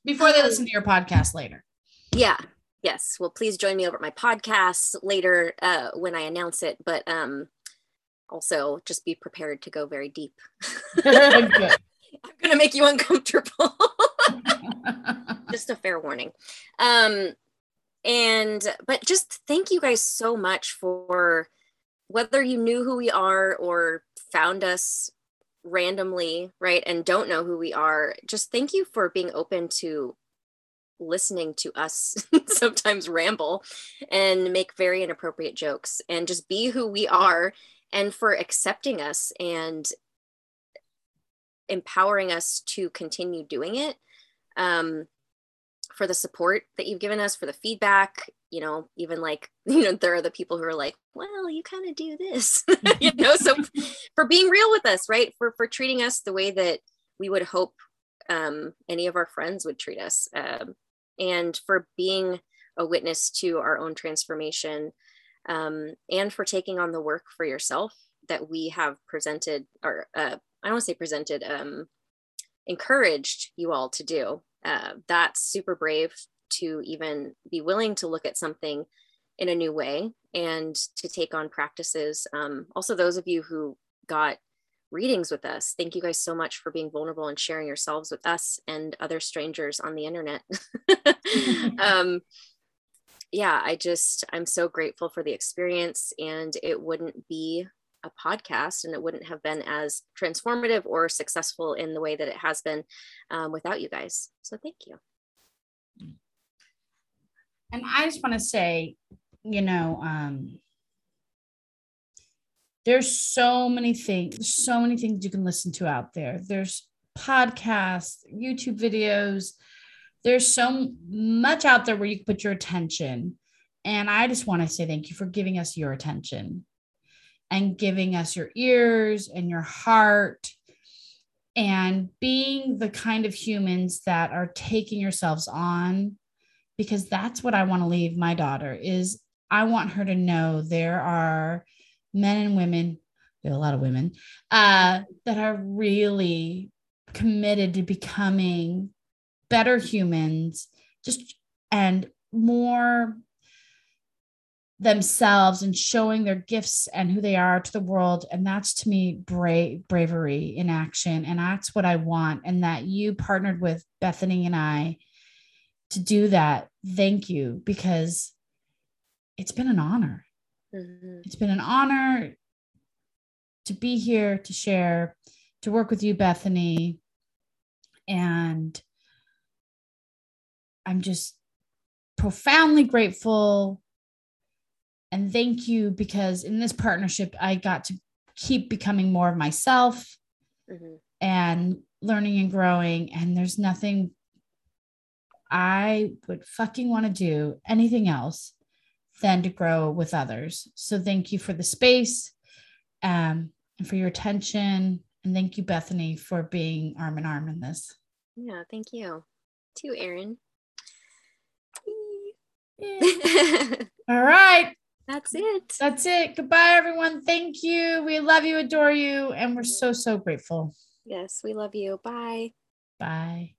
before they um, listen to your podcast later? Yeah. Yes. Well, please join me over at my podcast later uh, when I announce it. But um, also just be prepared to go very deep. *laughs* *laughs* I'm going to make you uncomfortable. *laughs* just a fair warning. Um, and, but just thank you guys so much for whether you knew who we are or found us randomly, right, and don't know who we are. Just thank you for being open to listening to us sometimes ramble and make very inappropriate jokes and just be who we are and for accepting us and empowering us to continue doing it um, for the support that you've given us for the feedback you know even like *laughs* you know there are the people who are like well you kind of do this *laughs* you *laughs* know so for being real with us right? For for treating us the way that we would hope um, any of our friends would treat us um, and for being a witness to our own transformation um, and for taking on the work for yourself that we have presented, or uh, I don't want to say presented, um, encouraged you all to do. Uh, that's super brave to even be willing to look at something in a new way and to take on practices. Um, also, those of you who got readings with us, thank you guys so much for being vulnerable and sharing yourselves with us and other strangers on the internet. *laughs* *laughs* um, yeah, I just, I'm so grateful for the experience, and it wouldn't be a podcast and it wouldn't have been as transformative or successful in the way that it has been um, without you guys. So thank you. And I just want to say, you know, um, there's so many things, so many things you can listen to out there. There's podcasts, YouTube videos, there's so much out there where you can put your attention. And I just want to say thank you for giving us your attention and giving us your ears and your heart and being the kind of humans that are taking yourselves on because that's what I want to leave my daughter is I want her to know there are men and women, a lot of women, uh, that are really committed to becoming better humans, just and more themselves and showing their gifts and who they are to the world. And that's to me brave bravery in action. And that's what i want. And that you partnered with bethany and i to do that thank you because it's been an honor. Mm-hmm. it's been an honor to be here to share to work with you bethany. And I'm just profoundly grateful and thank you because in this partnership, I got to keep becoming more of myself mm-hmm. and learning and growing. And there's nothing I would fucking want to do anything else than to grow with others. So thank you for the space um, and for your attention. And thank you, Bethany, for being arm in arm in this. Yeah, thank you. To Erin. *laughs* All right. That's it. That's it. Goodbye, everyone. Thank you. We love you, adore you, and we're so, so grateful. Yes, we love you. Bye. Bye.